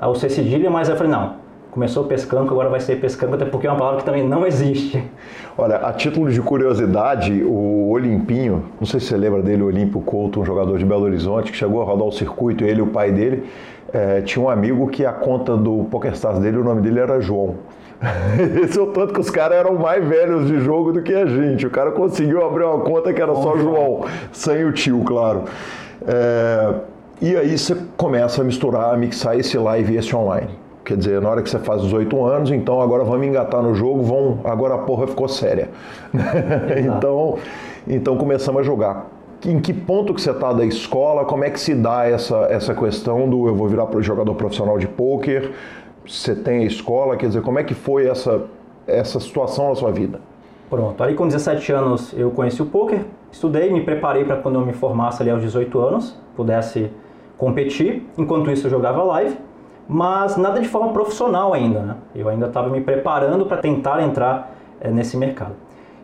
o C cedilha, mas eu falei não, começou o pescanco, agora vai ser pescanco, até porque é uma palavra que também não existe. Olha, a título de curiosidade, o Olimpinho, não sei se você lembra dele, o Olímpio Couto, um jogador de Belo Horizonte, que chegou a rodar o circuito, ele e o pai dele, é, tinha um amigo que a conta do PokerStars dele, o nome dele era João. Esse é o tanto que os caras eram mais velhos de jogo do que a gente. O cara conseguiu abrir uma conta que era só João, sem o tio, claro. É, e aí você começa a misturar, a mixar esse live e esse online. Quer dizer, na hora que você faz os oito anos, então agora vamos engatar no jogo, vão, agora a porra ficou séria. então, então começamos a jogar em que ponto que você está da escola, como é que se dá essa, essa questão do eu vou virar jogador profissional de pôquer, você tem a escola, quer dizer, como é que foi essa, essa situação na sua vida? Pronto, aí com 17 anos eu conheci o pôquer, estudei, me preparei para quando eu me formasse ali aos 18 anos, pudesse competir, enquanto isso eu jogava live, mas nada de forma profissional ainda, né? Eu ainda estava me preparando para tentar entrar é, nesse mercado.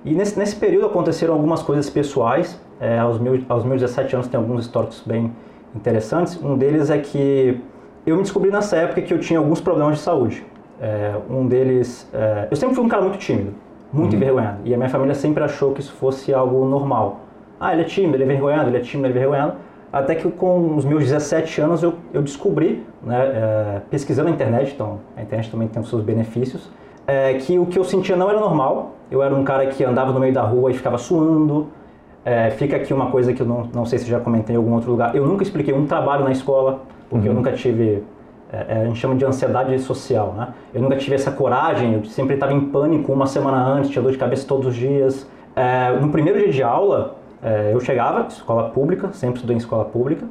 E nesse, nesse período aconteceram algumas coisas pessoais. É, aos, meus, aos meus 17 anos tem alguns históricos bem interessantes. Um deles é que eu me descobri nessa época que eu tinha alguns problemas de saúde. É, um deles... É, eu sempre fui um cara muito tímido, muito uhum. envergonhado. E a minha família sempre achou que isso fosse algo normal. Ah, ele é tímido, ele é envergonhado, ele é tímido, ele é envergonhado. Até que com os meus 17 anos eu, eu descobri, né, é, pesquisando na internet, então a internet também tem os seus benefícios, é, que o que eu sentia não era normal. Eu era um cara que andava no meio da rua e ficava suando. É, fica aqui uma coisa que eu não, não sei se já comentei em algum outro lugar. Eu nunca expliquei um trabalho na escola, porque uhum. eu nunca tive. É, é, a gente chama de ansiedade social, né? Eu nunca tive essa coragem, eu sempre estava em pânico uma semana antes, tinha dor de cabeça todos os dias. é, no primeiro dia de aula, é, eu chegava, escola pública, sempre estudei em escola pública,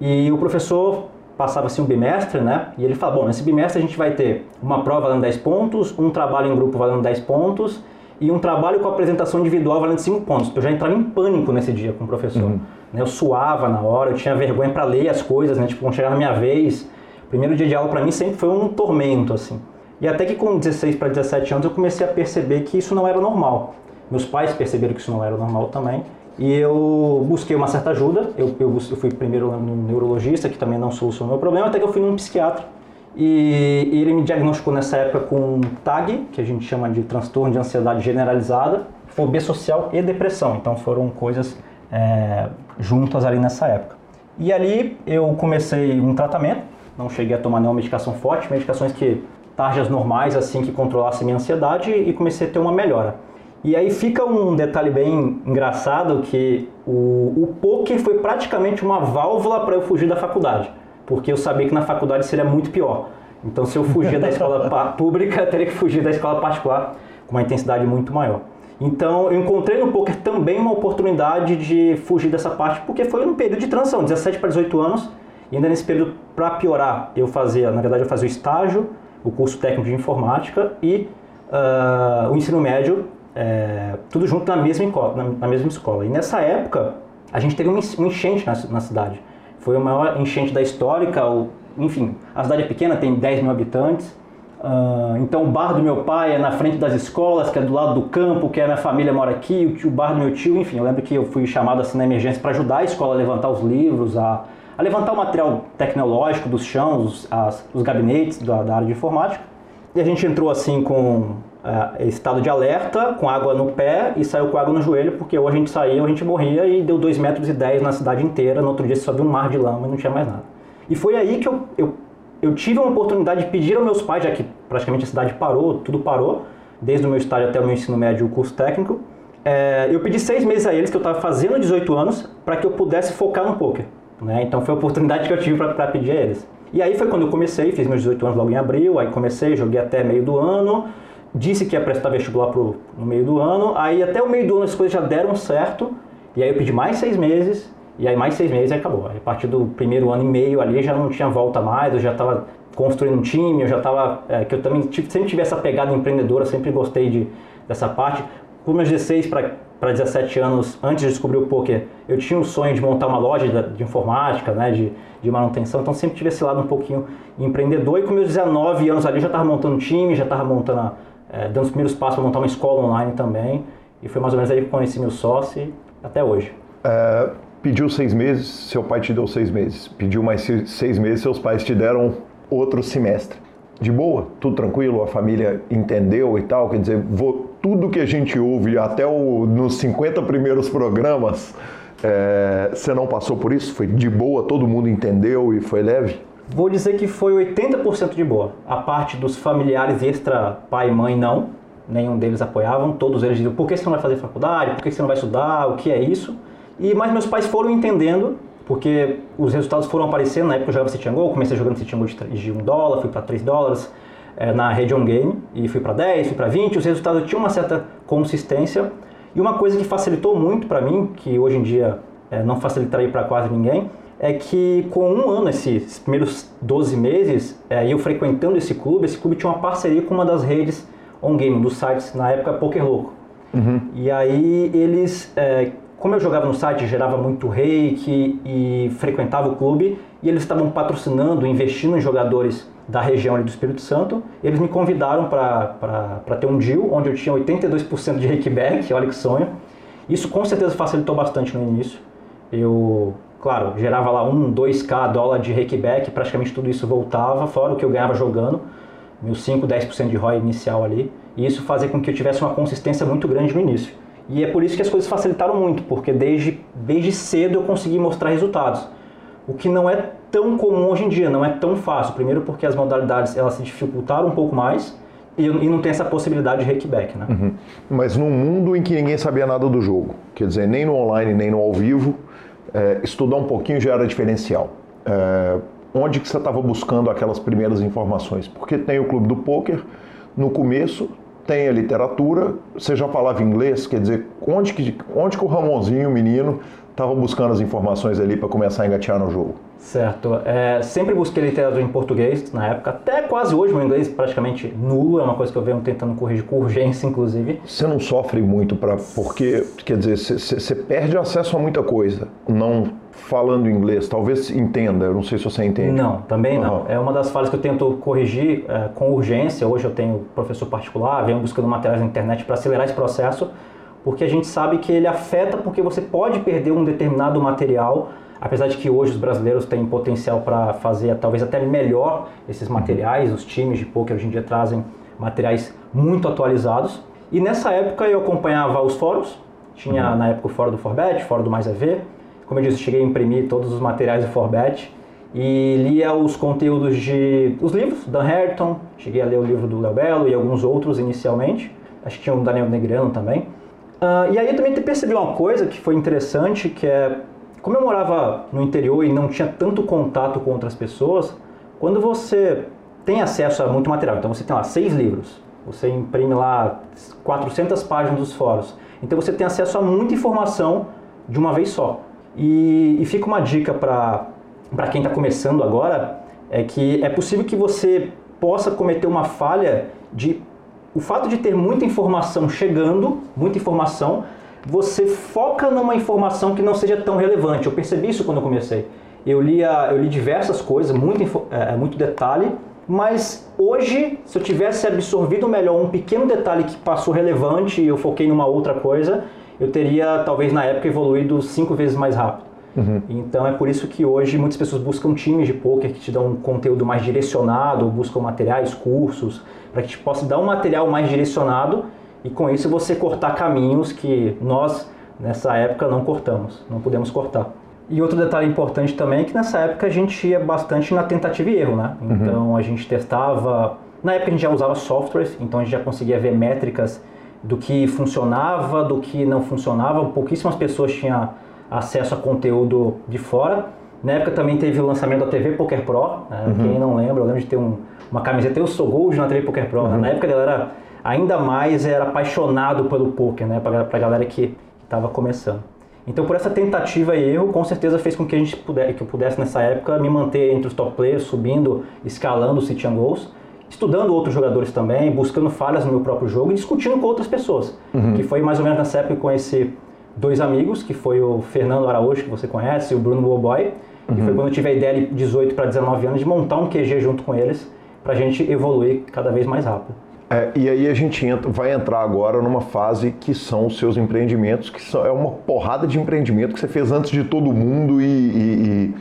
e o professor passava assim um bimestre, né? E ele fala, bom, nesse bimestre a gente vai ter uma prova valendo 10 pontos, um trabalho em grupo valendo 10 pontos e um trabalho com apresentação individual valendo 5 pontos. Eu já entrava em pânico nesse dia com o professor. Uhum. Né? Eu suava na hora, eu tinha vergonha para ler as coisas, né? Tipo, quando chegava na minha vez, primeiro dia de aula para mim sempre foi um tormento, assim. E até que com 16 para 17 anos eu comecei a perceber que isso não era normal. Meus pais perceberam que isso não era normal também. E eu busquei uma certa ajuda. Eu, eu, eu fui primeiro no neurologista, que também não solucionou o problema, até que eu fui num psiquiatra. E, ele me diagnosticou nessa época com TAG, que a gente chama de transtorno de ansiedade generalizada, fobia social e depressão. Então foram coisas é, juntas ali nessa época. E ali eu comecei um tratamento, não cheguei a tomar nenhuma medicação forte, medicações que tarjas normais assim que controlassem minha ansiedade e comecei a ter uma melhora. E aí fica um detalhe bem engraçado que o, o poker foi praticamente uma válvula para eu fugir da faculdade, porque eu sabia que na faculdade seria muito pior. Então se eu fugir da escola pública, eu teria que fugir da escola particular com uma intensidade muito maior. Então eu encontrei no poker também uma oportunidade de fugir dessa parte, porque foi um período de transição, 17 para 18 anos, e ainda nesse período, para piorar, eu fazia, na verdade eu fazia o estágio, o curso técnico de informática e uh, o ensino médio é, tudo junto na mesma, na, na, mesma escola. E nessa época, a gente teve um enchente na, na cidade. Foi a maior enchente da histórica, o, enfim, a cidade é pequena, tem 10 mil habitantes. Uh, então o bar do meu pai é na frente das escolas, que é do lado do campo, que a minha família mora aqui, o, tio, o bar do meu tio, enfim, eu lembro que eu fui chamado assim na emergência para ajudar a escola a levantar os livros, a, a levantar o material tecnológico dos chãos, os, as, os gabinetes da, da área de informática. E a gente entrou assim com é, estado de alerta, com água no pé e saiu com água no joelho, porque ou a gente saía ou a gente morria e deu 2,10 metros e dez na cidade inteira. No outro dia só viu um mar de lama e não tinha mais nada. E foi aí que eu, eu, eu tive uma oportunidade de pedir aos meus pais, já que praticamente a cidade parou, tudo parou, desde o meu estágio até o meu ensino médio, o curso técnico. É, eu pedi seis meses a eles, que eu estava fazendo 18 anos, para que eu pudesse focar no poker. Né? Então foi a oportunidade que eu tive para pedir a eles. E aí foi quando eu comecei, fiz meus 18 anos logo em abril, aí comecei, joguei até meio do ano, disse que ia prestar vestibular pro, no meio do ano, aí até o meio do ano as coisas já deram certo, e aí eu pedi mais seis meses, e aí mais seis meses e acabou. Aí, a partir do primeiro ano e meio ali já não tinha volta mais, eu já estava construindo um time, eu já estava, é, que eu também sempre tive essa pegada empreendedora, sempre gostei de, dessa parte. Com meus 16 para 17 anos, antes de descobrir o poker, eu tinha o sonho de montar uma loja de, de informática, né, de, de manutenção, então sempre tive esse lado um pouquinho empreendedor, e com meus 19 anos ali já estava montando um time, já estava montando a, é, dando os primeiros passos para montar uma escola online também. E foi mais ou menos aí que conheci meu sócio até hoje. É, pediu seis meses, seu pai te deu seis meses. Pediu mais seis meses, seus pais te deram outro semestre. De boa, tudo tranquilo, a família entendeu e tal. Quer dizer, vou, tudo que a gente ouve, até o, nos 50 primeiros programas, é, você não passou por isso? Foi de boa, todo mundo entendeu e foi leve? Vou dizer que foi 80% de boa. A parte dos familiares extra pai e mãe não, nenhum deles apoiavam, todos eles diziam, por que você não vai fazer faculdade, por que você não vai estudar, o que é isso? E mas meus pais foram entendendo, porque os resultados foram aparecendo, na época eu jogava Go, comecei jogando Go de 1 dólar, fui para 3 dólares é, na rede on game, e fui para 10, fui para 20, os resultados tinham uma certa consistência, e uma coisa que facilitou muito para mim, que hoje em dia é, não facilitaria para quase ninguém, é que com um ano, esses primeiros 12 meses, é, eu frequentando esse clube, esse clube tinha uma parceria com uma das redes on-game, dos sites, na época Poker Louco. Uhum. E aí eles, é, como eu jogava no site, gerava muito reiki e frequentava o clube, e eles estavam patrocinando, investindo em jogadores da região do Espírito Santo, eles me convidaram para ter um deal onde eu tinha 82% de reiki back, olha que sonho. Isso com certeza facilitou bastante no início. Eu Claro, gerava lá 1, 2k dólar de rakeback, praticamente tudo isso voltava, fora o que eu ganhava jogando, meus 5, 10% de ROI inicial ali. E isso fazia com que eu tivesse uma consistência muito grande no início. E é por isso que as coisas facilitaram muito, porque desde, desde cedo eu consegui mostrar resultados. O que não é tão comum hoje em dia, não é tão fácil. Primeiro porque as modalidades elas se dificultaram um pouco mais e, não tem essa possibilidade de rakeback, né? Uhum. Mas num mundo em que ninguém sabia nada do jogo, quer dizer, nem no online, nem no ao vivo, é, estudar um pouquinho já era diferencial. É, onde que você estava buscando aquelas primeiras informações? Porque tem o clube do poker, no começo tem a literatura, você já falava inglês, quer dizer, onde que, onde que o Ramonzinho, o menino, estava buscando as informações ali para começar a engatear no jogo? Certo. É, sempre busquei literatura em português na época, até quase hoje, meu inglês praticamente nulo, é uma coisa que eu venho tentando corrigir com urgência, inclusive. Você não sofre muito para porque, quer dizer, você perde acesso a muita coisa, não falando inglês, talvez entenda, eu não sei se você entende. Não, também não. Uhum. É uma das falhas que eu tento corrigir é, com urgência. Hoje eu tenho professor particular, venho buscando materiais na internet para acelerar esse processo, porque a gente sabe que ele afeta porque você pode perder um determinado material apesar de que hoje os brasileiros têm potencial para fazer talvez até melhor esses materiais, os times de poker hoje em dia trazem materiais muito atualizados. E nessa época eu acompanhava os fóruns, tinha uhum. na época o fórum do Forbet, fórum do Mais EV. Como eu disse, cheguei a imprimir todos os materiais do Forbet e lia os conteúdos de os livros, Dan Harrington, cheguei a ler o livro do Léo Belo e alguns outros inicialmente. Acho que tinha o Daniel Negrano também. Uh, e aí eu também percebi uma coisa que foi interessante, que é como eu morava no interior e não tinha tanto contato com outras pessoas, quando você tem acesso a muito material, então você tem lá seis livros, você imprime lá 400 páginas dos fóruns, então você tem acesso a muita informação de uma vez só. E, e fica uma dica para quem está começando agora, é que é possível que você possa cometer uma falha de o fato de ter muita informação chegando, muita informação, você foca numa informação que não seja tão relevante. Eu percebi isso quando eu comecei. Eu, lia, eu li diversas coisas, muito, é, é, muito detalhe, mas hoje, se eu tivesse absorvido melhor um pequeno detalhe que passou relevante e eu foquei numa outra coisa, eu teria, talvez na época, evoluído cinco vezes mais rápido. Uhum. Então é por isso que hoje muitas pessoas buscam times de poker que te dão um conteúdo mais direcionado, buscam materiais, cursos, para que te possa dar um material mais direcionado e com isso você cortar caminhos que nós nessa época não cortamos, não pudemos cortar. E outro detalhe importante também é que nessa época a gente ia bastante na tentativa e erro, né? Uhum. Então uhum. a gente testava. Na época a gente já usava softwares, então a gente já conseguia ver métricas do que funcionava, do que não funcionava. Pouquíssimas pessoas tinham acesso a conteúdo de fora. Na época também teve o lançamento da TV Poker Pro. Né? Uhum. Quem não lembra, eu lembro de ter um, uma camiseta, eu sou Gold na TV Poker Pro. Uhum. Na época a galera ainda mais era apaixonado pelo poker, né, para a galera que estava começando. Então, por essa tentativa e erro, com certeza fez com que a gente pudesse, que eu pudesse nessa época me manter entre os top players, subindo, escalando o City Goals, estudando outros jogadores também, buscando falhas no meu próprio jogo e discutindo com outras pessoas. Uhum. Que foi mais ou menos nessa época que eu conheci dois amigos, que foi o Fernando Araújo, que você conhece, e o Bruno Boboy, uhum. que foi quando eu tive a ideia de 18 para 19 anos de montar um QG junto com eles, para a gente evoluir cada vez mais rápido. É, e aí a gente entra, vai entrar agora numa fase que são os seus empreendimentos, que são, é uma porrada de empreendimento que você fez antes de todo mundo e, e,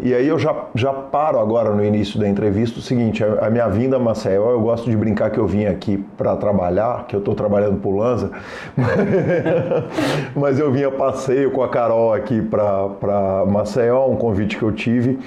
e, e aí eu já, já paro agora no início da entrevista o seguinte, a, a minha vinda a Maceió, eu gosto de brincar que eu vim aqui para trabalhar, que eu estou trabalhando por Lanza, mas eu vim a passeio com a Carol aqui para Maceió, um convite que eu tive,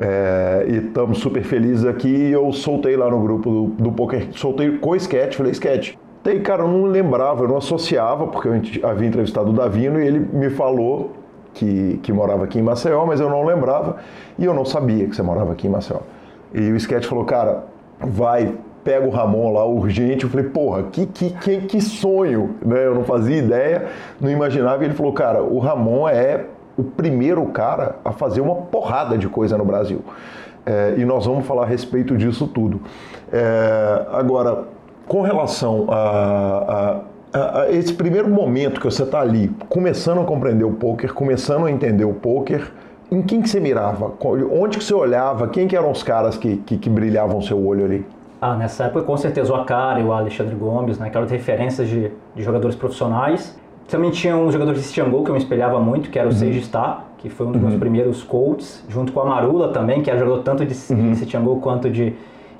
é, e estamos super felizes aqui. Eu soltei lá no grupo do, do Poker, soltei com o sketch, falei, sketch. Daí, cara, eu não lembrava, eu não associava, porque eu havia entrevistado o Davino e ele me falou que, que morava aqui em Maceió, mas eu não lembrava e eu não sabia que você morava aqui em Maceió. E o sketch falou, cara, vai, pega o Ramon lá urgente. Eu falei, porra, que, que, que, que sonho, né? Eu não fazia ideia, não imaginava. E ele falou, cara, o Ramon é o primeiro cara a fazer uma porrada de coisa no Brasil. É, e nós vamos falar a respeito disso tudo. É, agora, com relação a, a, a, esse primeiro momento que você está ali, começando a compreender o poker, começando a entender o poker, em quem que você mirava? Onde que você olhava? Quem que eram os caras que, que, que brilhavam seu olho ali? Ah, nessa época com certeza o Akari, o Alexandre Gomes, né, aquelas referências de, de jogadores profissionais. Também tinha um jogador de Stiangol que eu me espelhava muito, que era o uhum. Sage Star, que foi um dos uhum. meus primeiros coaches, junto com a Marula também, que era jogador tanto de uhum. quanto de,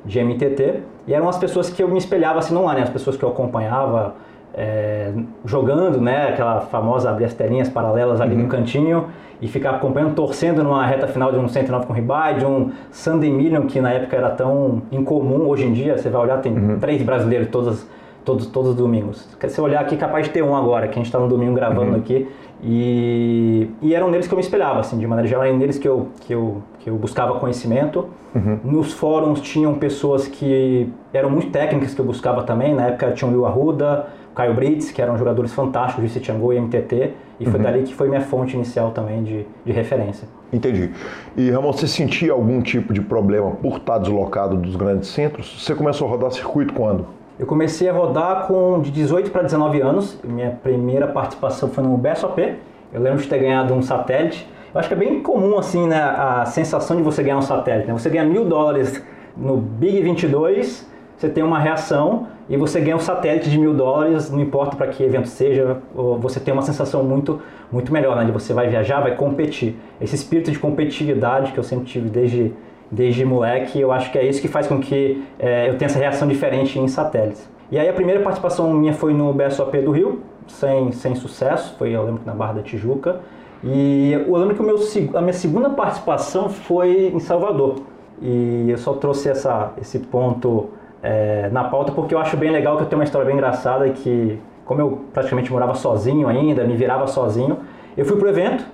de MTT. E eram as pessoas que eu me espelhava assim, não lá, né? As pessoas que eu acompanhava é, jogando, né? Aquela famosa abrir as telinhas paralelas ali uhum. no cantinho e ficar acompanhando, torcendo numa reta final de um 109 com ribai, de um Sunday Million, que na época era tão incomum. Hoje em dia, você vai olhar, tem uhum. três brasileiros todas todos, todos os domingos. Se você olhar aqui, capaz de ter um agora, que a gente está no domingo gravando Uhum. aqui. E, e eram neles que eu me espelhava, assim, de maneira geral, eram neles que eu, que eu, que eu buscava conhecimento. Uhum. Nos fóruns tinham pessoas que eram muito técnicas que eu buscava também. Na época tinha o Will Arruda, o Caio Brits, que eram jogadores fantásticos de Citiango e MTT. E Uhum. foi dali que foi minha fonte inicial também de, de referência. Entendi. E Ramon, você sentia algum tipo de problema por estar deslocado dos grandes centros? Você começou a rodar circuito quando? Eu comecei a rodar com de 18 para 19 anos. Minha primeira participação foi no BSOP. Eu lembro de ter ganhado um satélite. Eu acho que é bem comum assim, né, a sensação de você ganhar um satélite. Né? Você ganha mil dólares no Big 22, você tem uma reação e você ganha um satélite de mil dólares, não importa para que evento seja, você tem uma sensação muito, muito melhor, né? De você vai viajar, vai competir. Esse espírito de competitividade que eu sempre tive desde desde moleque, eu acho que é isso que faz com que é, eu tenha essa reação diferente em satélites. E aí a primeira participação minha foi no BSOP do Rio, sem, sem sucesso, foi eu lembro que na Barra da Tijuca. E eu lembro que o meu, a minha segunda participação foi em Salvador. E eu só trouxe essa, esse ponto é, na pauta porque eu acho bem legal que eu tenho uma história bem engraçada que, como eu praticamente morava sozinho ainda, me virava sozinho, eu fui pro evento,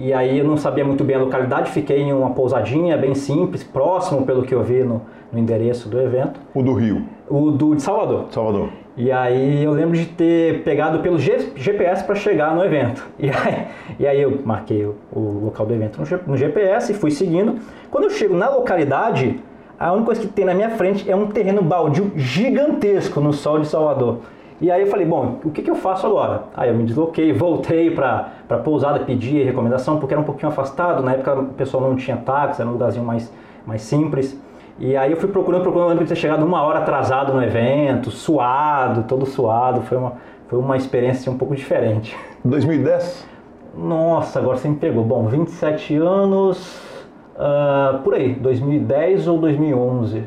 e aí eu não sabia muito bem a localidade, fiquei em uma pousadinha bem simples, próximo pelo que eu vi no, no endereço do evento. O do Rio, O do de Salvador. Salvador. E aí eu lembro de ter pegado pelo G- GPS para chegar no evento. E aí, e aí eu marquei o, o local do evento no, G- no GPS e fui seguindo. Quando eu chego na localidade, a única coisa que tem na minha frente é um terreno baldio gigantesco no sol de Salvador. E aí eu falei, bom, o que, que eu faço agora? Aí eu me desloquei, voltei para a pousada, pedi recomendação, porque era um pouquinho afastado, na época o pessoal não tinha táxi, era um lugarzinho mais, mais simples. E aí eu fui procurando, procurando, eu lembro de ter chegado uma hora atrasado no evento, suado, todo suado, foi uma, foi uma experiência um pouco diferente. 2010? Nossa, agora você me pegou. Bom, 27 anos, ah, por aí, 2010 ou 2011.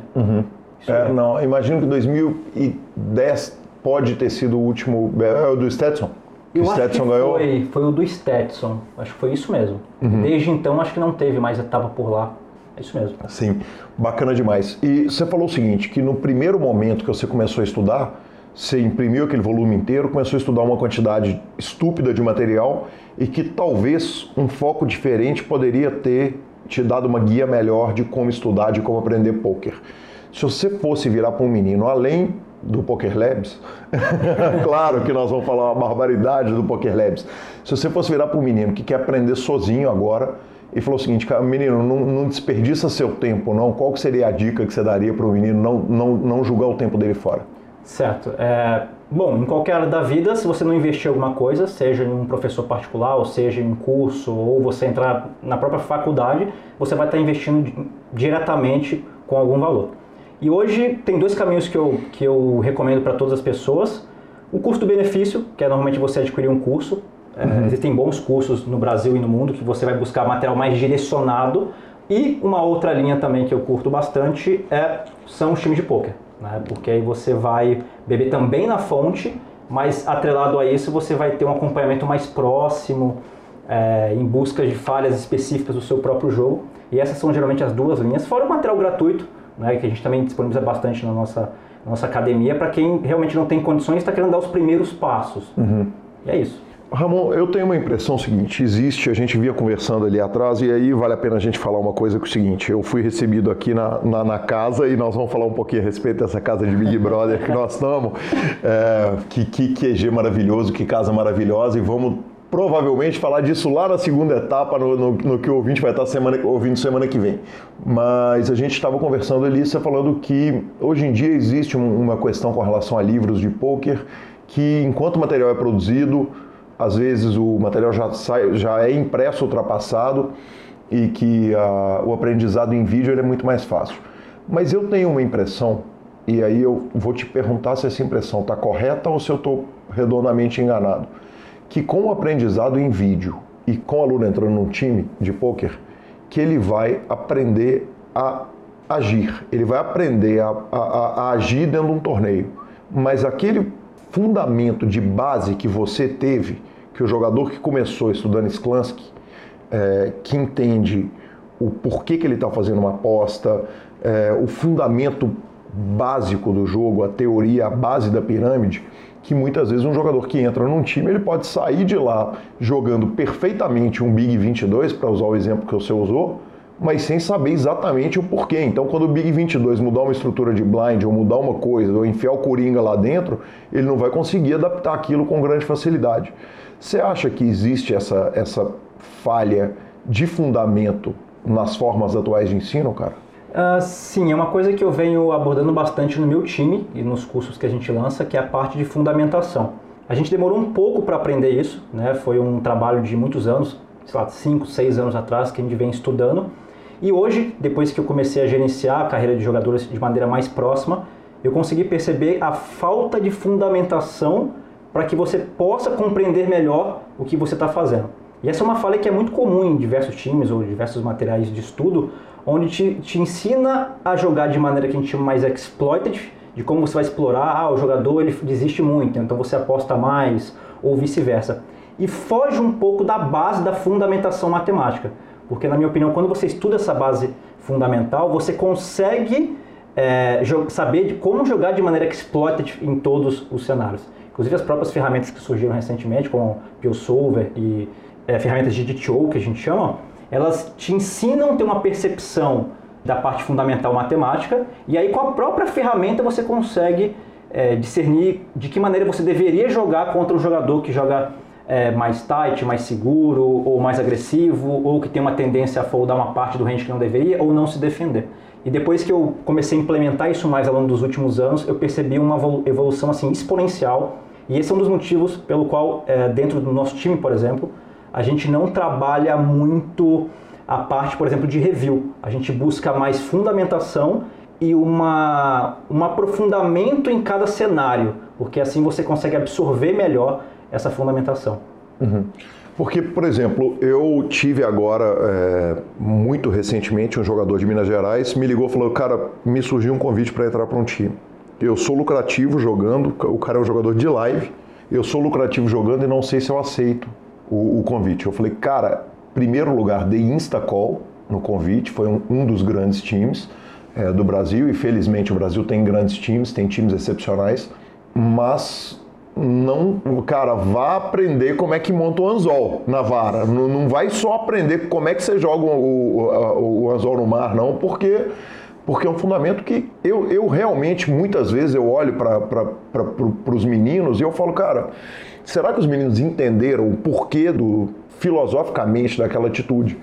Isso É, não, imagino que 2010 pode ter sido o último. É o do Stetson? Que Eu Stetson ganhou? foi, foi o do Stetson, acho que foi isso mesmo. Desde então acho que não teve mais etapa por lá, é isso mesmo. Sim, bacana demais. E você falou o seguinte, que no primeiro momento que você começou a estudar, você imprimiu aquele volume inteiro, começou a estudar uma quantidade estúpida de material e que talvez um foco diferente poderia ter te dado uma guia melhor de como estudar, de como aprender poker. Se você fosse virar para um menino, além do Poker Labs, claro que nós vamos falar uma barbaridade do Poker Labs. Se você fosse virar para um menino que quer aprender sozinho agora e falou o seguinte, cara, menino, não, não desperdiça seu tempo, não. Qual seria a dica que você daria para o menino não, não, não julgar o tempo dele fora? Certo. É, bom, em qualquer área da vida, se você não investir em alguma coisa, seja em um professor particular, ou seja em um curso, ou você entrar na própria faculdade, você vai estar investindo di- diretamente com algum valor. E hoje tem dois caminhos que eu, que eu recomendo para todas as pessoas. O custo-benefício, que é normalmente você adquirir um curso. É, existem bons cursos no Brasil e no mundo que você vai buscar material mais direcionado. E uma outra linha também que eu curto bastante é, são os times de poker. Né? Porque aí você vai beber também na fonte, mas atrelado a isso você vai ter um acompanhamento mais próximo, é, em busca de falhas específicas do seu próprio jogo. E essas são geralmente as duas linhas, fora o material gratuito, né, que a gente também disponibiliza bastante na nossa, nossa academia, para quem realmente não tem condições e está querendo dar os primeiros passos. E é isso. Ramon, eu tenho uma impressão seguinte, existe, a gente via conversando ali atrás, e aí vale a pena a gente falar uma coisa que é o seguinte, eu fui recebido aqui na, na, na casa e nós vamos falar um pouquinho a respeito dessa casa de Big Brother que nós estamos, é, que, que QG maravilhoso, que casa maravilhosa, e vamos provavelmente falar disso lá na segunda etapa, no, no, no que o ouvinte vai estar semana, ouvindo semana que vem. Mas a gente estava conversando ali, você falando que hoje em dia existe um- uma questão com relação a livros de poker, que enquanto o material é produzido, às vezes o material já, sai, já é impresso, ultrapassado, e que ah, o aprendizado em vídeo é muito mais fácil. Mas eu tenho uma impressão, e aí eu vou te perguntar se essa impressão está correta ou se eu estou redondamente enganado, que com o aprendizado em vídeo e com o aluno entrando num time de pôquer, que ele vai aprender a agir, ele vai aprender a, a- a- a agir dentro de um torneio. Mas aquele fundamento de base que você teve, que o jogador que começou estudando Sklansky, é, que entende o porquê que ele está fazendo uma aposta, é, o fundamento básico do jogo, a teoria, a base da pirâmide, que muitas vezes um jogador que entra num time, ele pode sair de lá jogando perfeitamente um Big 22, para usar o exemplo que você usou, mas sem saber exatamente o porquê. Então, quando o Big 22 mudar uma estrutura de blind, ou mudar uma coisa, ou enfiar o Coringa lá dentro, ele não vai conseguir adaptar aquilo com grande facilidade. Você acha que existe essa, essa falha de fundamento nas formas atuais de ensino, cara? Uh, sim, é uma coisa que eu venho abordando bastante no meu time e nos cursos que a gente lança, que é a parte de fundamentação. A gente demorou um pouco para aprender isso, né? Foi um trabalho de muitos anos, sei lá, 5, 6 anos atrás que a gente vem estudando. E hoje, depois que eu comecei a gerenciar a carreira de jogadores de maneira mais próxima, eu consegui perceber a falta de fundamentação para que você possa compreender melhor o que você está fazendo. E essa é uma falha que é muito comum em diversos times ou diversos materiais de estudo, onde te, te ensina a jogar de maneira que a gente chama mais exploitative, de como você vai explorar, ah, o jogador ele desiste muito, então você aposta mais, ou vice-versa. E foge um pouco da base da fundamentação matemática. Porque, na minha opinião, quando você estuda essa base fundamental, você consegue é, saber de como jogar de maneira exploitative em todos os cenários. Inclusive as próprias ferramentas que surgiram recentemente, como PioSolver e é, ferramentas de DTO, que a gente chama, elas te ensinam a ter uma percepção da parte fundamental matemática, e aí com a própria ferramenta você consegue é, discernir de que maneira você deveria jogar contra um jogador que joga é, mais tight, mais seguro, ou mais agressivo, ou que tem uma tendência a foldar uma parte do range que não deveria, ou não se defender. E depois que eu comecei a implementar isso mais ao longo dos últimos anos, eu percebi uma evolução assim exponencial. E esse é um dos motivos pelo qual, é, dentro do nosso time, por exemplo, a gente não trabalha muito a parte, por exemplo, de review. A gente busca mais fundamentação e uma, um aprofundamento em cada cenário, porque assim você consegue absorver melhor essa fundamentação. Uhum. Porque, por exemplo, eu tive agora, é, muito recentemente, um jogador de Minas Gerais me ligou e falou: Cara, me surgiu um convite para entrar para um time. Eu sou lucrativo jogando, o cara é um jogador de live, eu sou lucrativo jogando e não sei se eu aceito o, o convite. Eu falei, cara, primeiro lugar, dei Instacall no convite, foi um, um dos grandes times é, do Brasil, e felizmente o Brasil tem grandes times, tem times excepcionais, mas não, cara, vá aprender como é que monta o anzol na vara. Não, não vai só aprender como é que você joga o, o, o anzol no mar, não, porque porque é um fundamento que eu, eu realmente, muitas vezes, eu olho para os meninos e eu falo, cara, Será que os meninos entenderam o porquê do filosoficamente daquela atitude?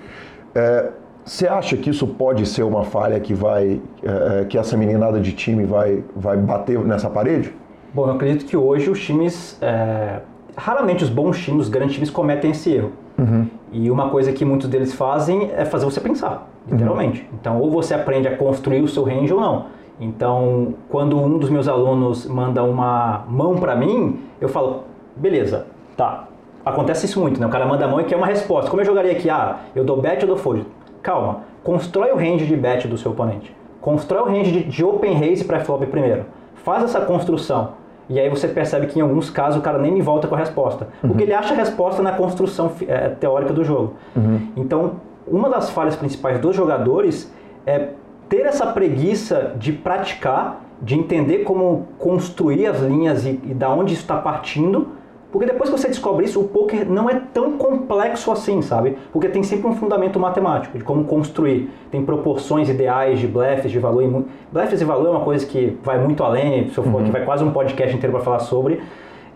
É, você acha que isso pode ser uma falha que vai, é, é, que essa meninada de time vai, vai bater nessa parede? Bom, eu acredito que hoje os times, é, raramente os bons times, os grandes times cometem esse erro. Uhum. E uma coisa que muitos deles fazem é fazer você pensar, literalmente. Uhum. Então, ou você aprende a construir o seu range ou não. Então, quando um dos meus alunos manda uma mão para mim, eu falo, beleza, tá. Acontece isso muito, né? O cara manda a mão e quer uma resposta. Como eu jogaria aqui? Ah, eu dou bet ou dou fold? Calma. Constrói o range de bet do seu oponente. Constrói o range de, de open raise para flop primeiro. Faz essa construção. E aí você percebe que em alguns casos o cara nem me volta com a resposta. Uhum. Porque ele acha a resposta na construção é, teórica do jogo. Uhum. Então, uma das falhas principais dos jogadores é ter essa preguiça de praticar, de entender como construir as linhas e, e da onde isso está partindo porque depois que você descobre isso, o poker não é tão complexo assim, sabe? Porque tem sempre um fundamento matemático de como construir. Tem proporções ideais de blefs, de valor. E... Blefs e valor é uma coisa que vai muito além, se eu for, uhum. que vai quase um podcast inteiro para falar sobre,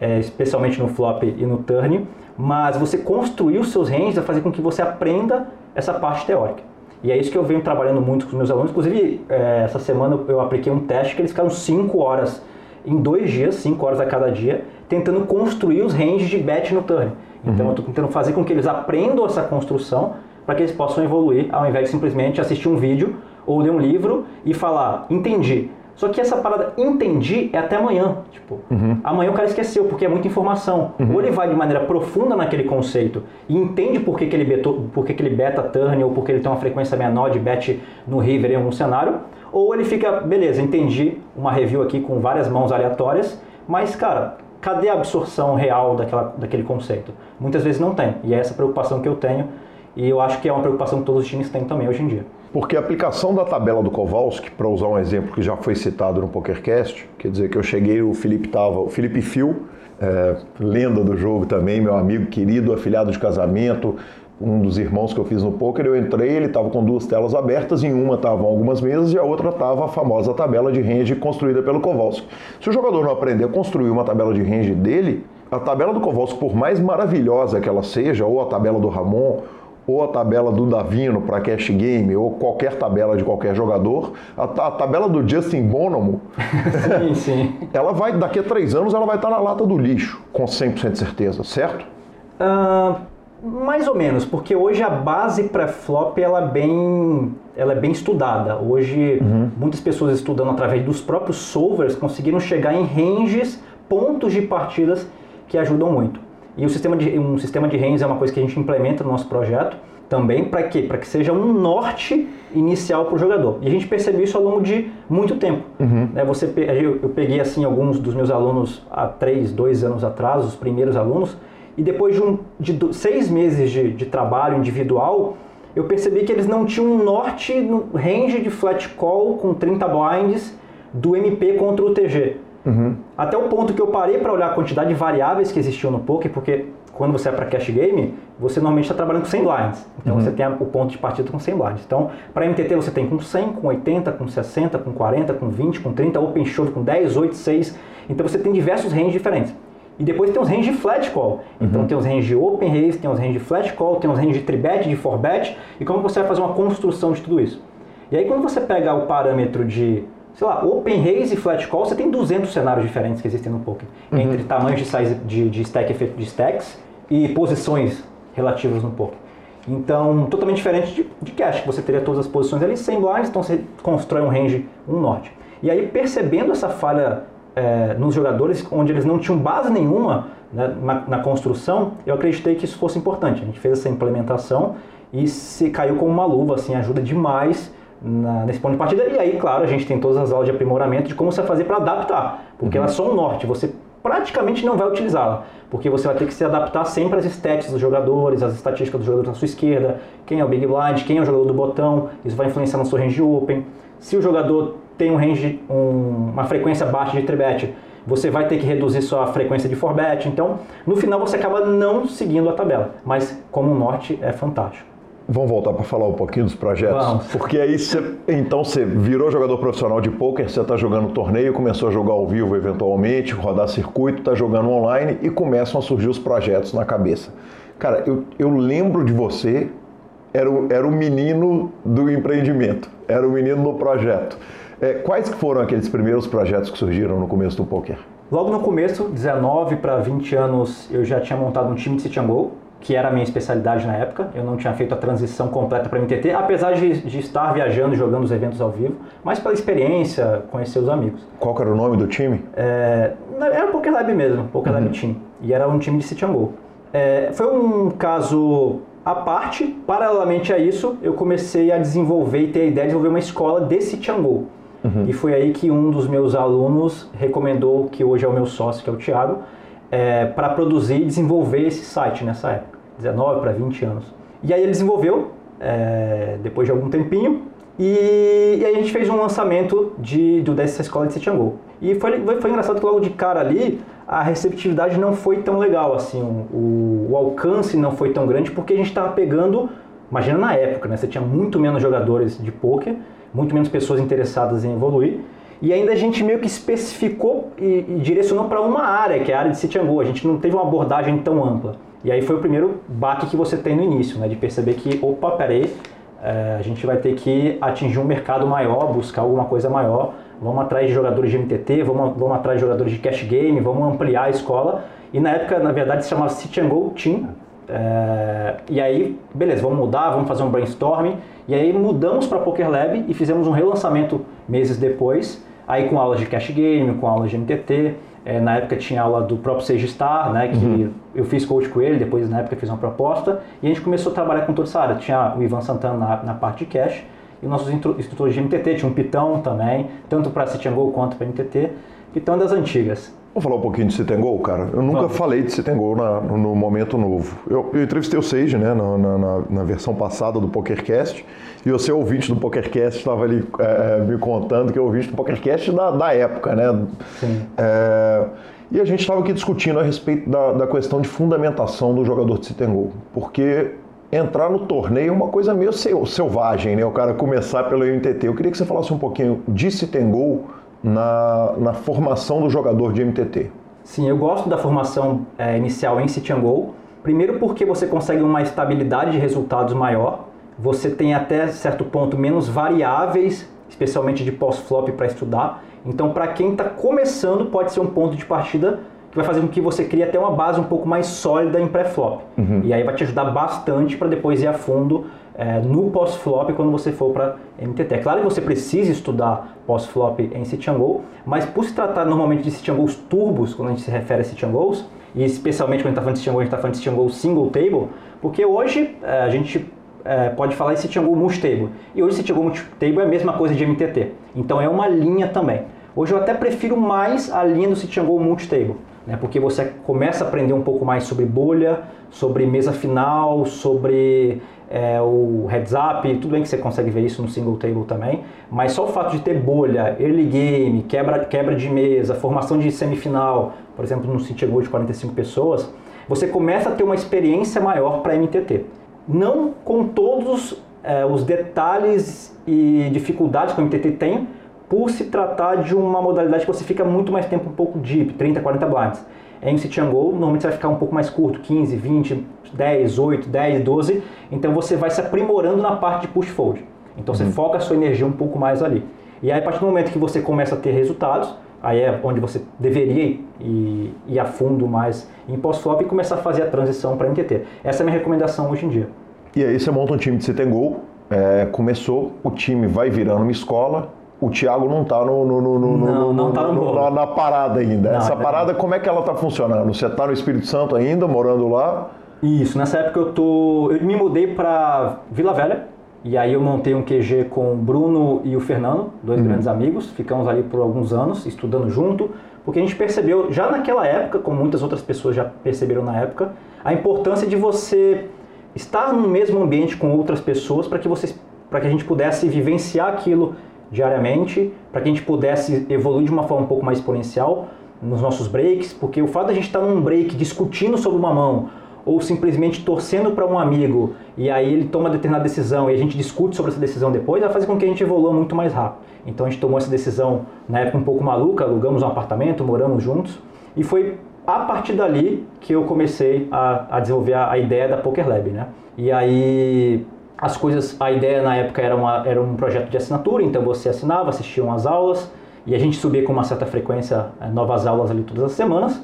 é, especialmente no flop e no turn. Mas você construir os seus ranges vai fazer com que você aprenda essa parte teórica. E é isso que eu venho trabalhando muito com os meus alunos. Inclusive, é, essa semana eu apliquei um teste que eles ficaram 5 horas em dois dias, 5 horas a cada dia, tentando construir os ranges de bet no turn. Então uhum. eu estou tentando fazer com que eles aprendam essa construção para que eles possam evoluir, ao invés de simplesmente assistir um vídeo ou ler um livro e falar, entendi. Só que essa parada entendi é até amanhã. Tipo, uhum. amanhã o cara esqueceu, porque é muita informação. Uhum. Ou ele vai de maneira profunda naquele conceito e entende por que, que, ele, betou, por que, que ele beta turn ou porque ele tem uma frequência menor de bet no river em algum cenário. Ou ele fica, beleza, entendi uma review aqui com várias mãos aleatórias, mas cara, cadê a absorção real daquela, daquele conceito? Muitas vezes não tem, e é essa preocupação que eu tenho, e eu acho que é uma preocupação que todos os times têm também hoje em dia. Porque a aplicação da tabela do Kowalski, para usar um exemplo que já foi citado no PokerCast, quer dizer que eu cheguei, o Felipe tava, o Felipe Fio, é, lenda do jogo também, meu amigo querido, afilhado de casamento, um dos irmãos que eu fiz no poker, eu entrei, ele estava com duas telas abertas, em uma estavam algumas mesas e a outra estava a famosa tabela de range construída pelo Kowalski. Se o jogador não aprender a construir uma tabela de range dele, a tabela do Kowalski, por mais maravilhosa que ela seja, ou a tabela do Ramon, ou a tabela do Davino para cash game, ou qualquer tabela de qualquer jogador, a, a tabela do Justin Bonomo, sim, sim. ela vai, daqui a três anos, ela vai estar na lata do lixo, com 100% de certeza, certo? Uh, mais ou menos, porque hoje a base pré-flop ela, é bem, ela é bem estudada. Hoje, uhum. muitas pessoas estudando através dos próprios solvers conseguiram chegar em ranges, pontos de partidas que ajudam muito. E o sistema de, um sistema de ranges é uma coisa que a gente implementa no nosso projeto também para quê? Para que seja um norte inicial para o jogador. E a gente percebeu isso ao longo de muito tempo. Uhum. Né, você, eu peguei assim alguns dos meus alunos há três, dois anos atrás, os primeiros alunos, e depois de, um, de seis meses de, de trabalho individual, eu percebi que eles não tinham um norte no range de flat call com 30 blinds do MP contra o TG. Uhum. Até o ponto que eu parei para olhar a quantidade de variáveis que existiam no poker, porque quando você é para cash game, você normalmente está trabalhando com 100 blinds. Então uhum. você tem o ponto de partida com 100 blinds. Então, para MTT você tem com 100, com 80, com 60, com 40, com 20, com 30, open shove com 10, 8, 6. Então você tem diversos ranges diferentes. E depois tem os range de flat call. Então uhum. tem os range de open raise, tem os range de flat call, tem os range de tribet, de forbet. E como você vai fazer uma construção de tudo isso? E aí quando você pega o parâmetro de, sei lá, open raise e flat call, você tem 200 cenários diferentes que existem no poker. Uhum. Entre tamanhos de size de, de stack efeito de stacks e posições relativas no poker. Então, totalmente diferente de, de cash, que você teria todas as posições ali, sem blinds, então você constrói um range, um norte. E aí, percebendo essa falha é, nos jogadores onde eles não tinham base nenhuma né, na, na, construção, eu acreditei que isso fosse importante. A gente fez essa implementação e se caiu como uma luva, assim, ajuda demais na, nesse ponto de partida. E aí, claro, a gente tem todas as aulas de aprimoramento de como você vai fazer para adaptar, porque uhum. ela é só um norte, você praticamente não vai utilizá-la, porque você vai ter que se adaptar sempre às stats dos jogadores, às estatísticas dos jogadores na sua esquerda, quem é o Big Blind, quem é o jogador do botão, isso vai influenciar na sua range open. Se o jogador tem um range, um, uma frequência baixa de tribet, você vai ter que reduzir sua frequência de forbet. Então, no final você acaba não seguindo a tabela, mas como o norte é fantástico. Vamos voltar para falar um pouquinho dos projetos? Vamos. Porque aí você, então você virou jogador profissional de poker, você está jogando torneio, começou a jogar ao vivo eventualmente, rodar circuito, está jogando online e começam a surgir os projetos na cabeça. Cara, eu, eu lembro de você, era o, era o menino do empreendimento, era o menino do projeto. É, quais foram aqueles primeiros projetos que surgiram no começo do poker? Logo no começo, 19 para 20 anos, eu já tinha montado um time de City Go, que era a minha especialidade na época. Eu não tinha feito a transição completa para MTT, apesar de, de, estar viajando e jogando os eventos ao vivo, mas pela experiência, conhecer os amigos. Qual era o nome do time? É, era o Poker Lab mesmo, Poker uhum. Lab Team. E era um time de City Go. É, foi um caso à parte, paralelamente a isso, eu comecei a desenvolver e ter a ideia de desenvolver uma escola de City Go. Uhum. E foi aí que um dos meus alunos recomendou, que hoje é o meu sócio, que é o Thiago, é, para produzir e desenvolver esse site nessa época, 19 para 20 anos. E aí ele desenvolveu, é, depois de algum tempinho, e, e, aí a gente fez um lançamento de, do, dessa escola de Setangol. E foi, foi engraçado que logo de cara ali, a receptividade não foi tão legal, assim, o, o alcance não foi tão grande, porque a gente estava pegando, imagina na época, né, você tinha muito menos jogadores de poker, muito menos pessoas interessadas em evoluir. E ainda a gente meio que especificou e, e direcionou para uma área, que é a área de Citiango. A gente não teve uma abordagem tão ampla. E aí foi o primeiro baque que você tem no início, né? De perceber que, opa, peraí, é, a gente vai ter que atingir um mercado maior, buscar alguma coisa maior. Vamos atrás de jogadores de MTT, vamos, vamos atrás de jogadores de cash game, vamos ampliar a escola. E na época, na verdade, se chamava Citiango Team. É, e aí, beleza, vamos mudar, vamos fazer um brainstorming. E aí mudamos para Poker Lab e fizemos um relançamento meses depois, aí com aulas de cash game, com aulas de MTT. É, na época tinha aula do próprio Sage Star, né, que uhum. eu fiz coach com ele, depois na época fiz uma proposta. E a gente começou a trabalhar com toda essa área. Tinha o Ivan Santana na, na parte de cash e nossos instrutores de MTT, tinha um Pitão também, tanto para Citiango quanto para MTT. Pitão das antigas. Vamos falar um pouquinho de Citengol, cara? Eu nunca falei de Citengol no, no momento novo. Eu, eu entrevistei o Sage, né, na, na, na, versão passada do PokerCast. E você, ouvinte do PokerCast, estava ali é, me contando que é ouvinte do PokerCast da, da época, né? Sim. É, e a gente estava aqui discutindo a respeito da, da questão de fundamentação do jogador de go, porque entrar no torneio é uma coisa meio selvagem, né? O cara começar pelo MTT. Eu queria que você falasse um pouquinho de go na, na formação do jogador de MTT. Sim, eu gosto da formação é, inicial em sit and go. Primeiro porque você consegue uma estabilidade de resultados maior. Você tem até certo ponto menos variáveis, especialmente de pós-flop para estudar. Então, para quem está começando, pode ser um ponto de partida que vai fazer com que você crie até uma base um pouco mais sólida em pré-flop. Uhum. E aí vai te ajudar bastante para depois ir a fundo é, no pós-flop quando você for para MTT. É claro que você precisa estudar pós-flop em go, mas por se tratar normalmente de goes turbos, quando a gente se refere a goes, e especialmente quando a gente está falando de go, a gente está falando de go single table, porque hoje é, a gente é, pode falar em go multi-table. E hoje go multi-table é a mesma coisa de MTT. Então é uma linha também. Hoje eu até prefiro mais a linha do go multi-table né? porque você começa a aprender um pouco mais sobre bolha, sobre mesa final, sobre é, o heads up, tudo bem que você consegue ver isso no single table também, mas só o fato de ter bolha, early game, quebra, quebra de mesa, formação de semifinal, por exemplo, no City Gold de 45 pessoas, você começa a ter uma experiência maior para MTT. Não com todos é, os detalhes e dificuldades que o MTT tem, por se tratar de uma modalidade que você fica muito mais tempo um pouco deep, 30, 40 blinds. Em City and Go, normalmente você vai ficar um pouco mais curto, 15, 20, 10, 8, 10, 12. Então você vai se aprimorando na parte de push fold. Então uhum. você foca a sua energia um pouco mais ali. E aí a partir do momento que você começa a ter resultados, aí é onde você deveria ir, ir a fundo mais em pós-flop e começar a fazer a transição para MTT. Essa é a minha recomendação hoje em dia. E aí você monta um time de Go, é, começou, o time vai virando uma escola, o Thiago não está no, no, no, no, não, não tá no na, na, parada ainda. Não, Essa é parada, como é que ela está funcionando? Você está no Espírito Santo ainda, morando lá? Isso, nessa época eu tô. Eu me mudei para Vila Velha. E aí eu montei um QG com o Bruno e o Fernando, dois uhum. grandes amigos. Ficamos ali por alguns anos estudando junto, porque a gente percebeu, já naquela época, como muitas outras pessoas já perceberam na época, a importância de você estar no mesmo ambiente com outras pessoas para que vocês para que a gente pudesse vivenciar aquilo diariamente, para que a gente pudesse evoluir de uma forma um pouco mais exponencial nos nossos breaks, porque o fato de a gente estar num break discutindo sobre uma mão ou simplesmente torcendo para um amigo e aí ele toma determinada decisão e a gente discute sobre essa decisão depois, vai fazer com que a gente evolua muito mais rápido. Então a gente tomou essa decisão na época um pouco maluca, alugamos um apartamento, moramos juntos e foi a partir dali que eu comecei a, a desenvolver a, a, ideia da Poker Lab, né? E aí as coisas, a ideia na época era, uma, era um projeto de assinatura, então você assinava, assistia umas aulas e a gente subia com uma certa frequência eh, novas aulas ali todas as semanas.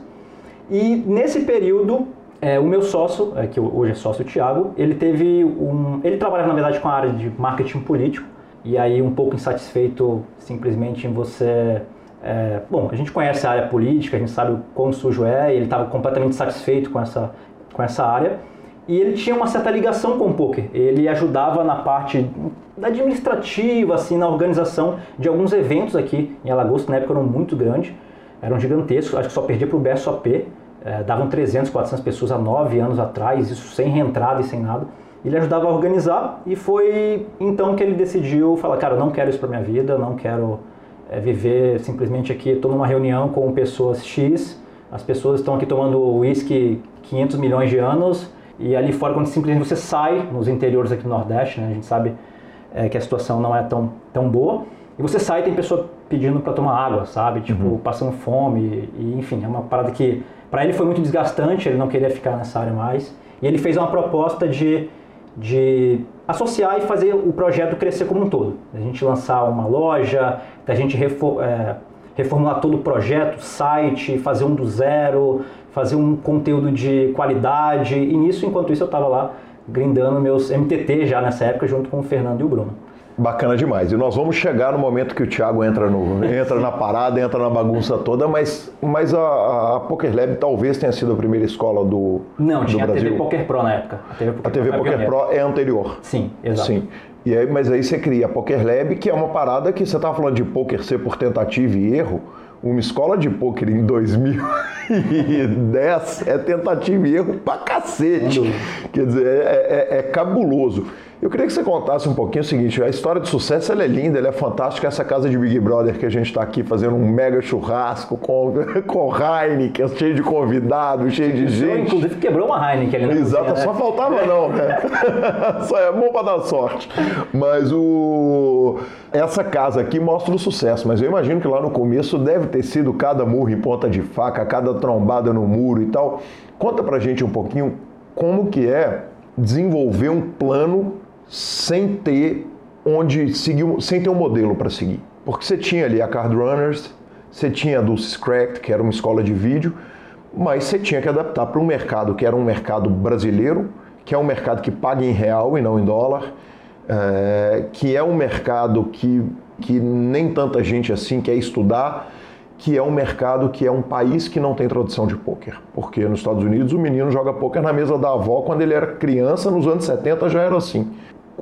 E nesse período, é, o meu sócio, é, que hoje é sócio o Thiago, ele teve um, ele trabalhava na verdade com a área de marketing político e aí um pouco insatisfeito simplesmente em você é, bom, a gente conhece a área política, a gente sabe o quão sujo é, e ele estava completamente satisfeito com essa, com essa área e ele tinha uma certa ligação com o poker. Ele ajudava na parte administrativa, assim, na organização de alguns eventos aqui em Alagoas, na época eram muito grandes, eram gigantescos, acho que só perdia para o BSOP, é, davam 300, 400 pessoas há nove anos atrás, isso sem reentrada e sem nada. Ele ajudava a organizar e foi então que ele decidiu falar, cara, não quero isso para minha vida, não quero é, viver simplesmente aqui, estou numa reunião com pessoas X, as pessoas estão aqui tomando uísque 500 milhões de anos, e ali fora, quando simplesmente você sai, nos interiores aqui do Nordeste, né, a gente sabe é, que a situação não é tão, tão boa, e você sai e tem pessoa pedindo para tomar água, sabe? Tipo, uhum. passando fome, e, enfim, é uma parada que para ele foi muito desgastante, ele não queria ficar nessa área mais. E ele fez uma proposta de, de associar e fazer o projeto crescer como um todo. A gente lançar uma loja, da gente é, reformular todo o projeto, site, fazer um do zero, fazer um conteúdo de qualidade. E nisso, enquanto isso, eu estava lá grindando meus MTT já nessa época, junto com o Fernando e o Bruno. Bacana demais. E nós vamos chegar no momento que o Thiago entra, no, entra na parada, entra na bagunça toda, mas, mas a, a Poker Lab talvez tenha sido a primeira escola do, Não, do tinha Brasil. a TV Poker Pro na época. A TV Poker, a TV Pro, Poker Pro é anterior. Sim, exato. Sim. E aí, mas aí você cria a Poker Lab, que é uma parada que você estava falando de poker ser por tentativa e erro uma escola de pôquer em 2010 é tentativa e erro pra cacete. Quer dizer, é, é, é cabuloso. Eu queria que você contasse um pouquinho o seguinte: a história de sucesso é linda, ela é fantástica. Essa casa de Big Brother que a gente está aqui fazendo um mega churrasco com, com Heineken, cheio de convidados, cheio de gente. Inclusive quebrou uma Heineken ali na Exato, cozinha, né? só faltava não, né? só é bom para dar sorte. Mas o essa casa aqui mostra o sucesso, mas eu imagino que lá no começo deve ter sido cada murro em ponta de faca, cada trombada no muro e tal. Conta pra gente um pouquinho como que é desenvolver um plano sem ter onde seguir, sem ter um modelo para seguir. Porque você tinha ali a Card Runners, você tinha a Dulce Cracked, que era uma escola de vídeo, mas você tinha que adaptar para um mercado que era um mercado brasileiro, que é um mercado que paga em real e não em dólar, é, que é um mercado que, que nem tanta gente assim quer estudar, que é um mercado que é um país que não tem tradição de pôquer. Porque nos Estados Unidos o menino joga pôquer na mesa da avó quando ele era criança, nos anos 70 já era assim.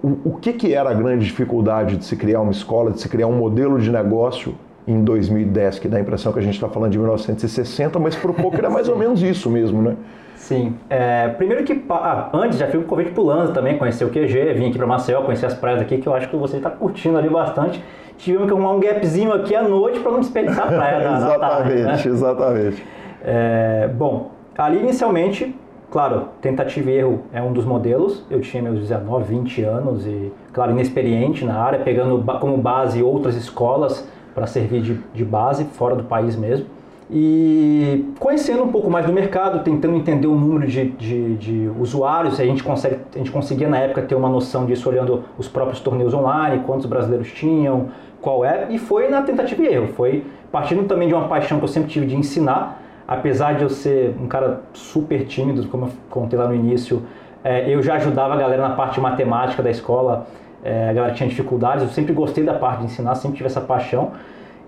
O, o que, que era a grande dificuldade de se criar uma escola, de se criar um modelo de negócio em 2010, que dá a impressão que a gente está falando de 1960, mas para o poker é mais ou menos isso mesmo, né? Sim. É, primeiro que, ah, antes já fui um convite pro Lanza também, conhecer o QG, vim aqui para Maceió, conhecer as praias aqui, que eu acho que você está curtindo ali bastante. Tivemos que arrumar um gapzinho aqui à noite para não desperdiçar a praia da, exatamente, tarde, né? exatamente. É, bom, ali inicialmente, claro, tentativa e erro é um dos modelos. Eu tinha meus 19, 20 anos e, claro, inexperiente na área, pegando como base outras escolas para servir de, de base, fora do país mesmo. E conhecendo um pouco mais do mercado, tentando entender o número de, de, de usuários, a gente, consegue, a gente conseguia na época ter uma noção disso olhando os próprios torneios online, quantos brasileiros tinham, qual é, e foi na tentativa e erro. Foi partindo também de uma paixão que eu sempre tive de ensinar, apesar de eu ser um cara super tímido, como eu contei lá no início, é, eu já ajudava a galera na parte matemática da escola, é, a galera tinha dificuldades, eu sempre gostei da parte de ensinar, sempre tive essa paixão.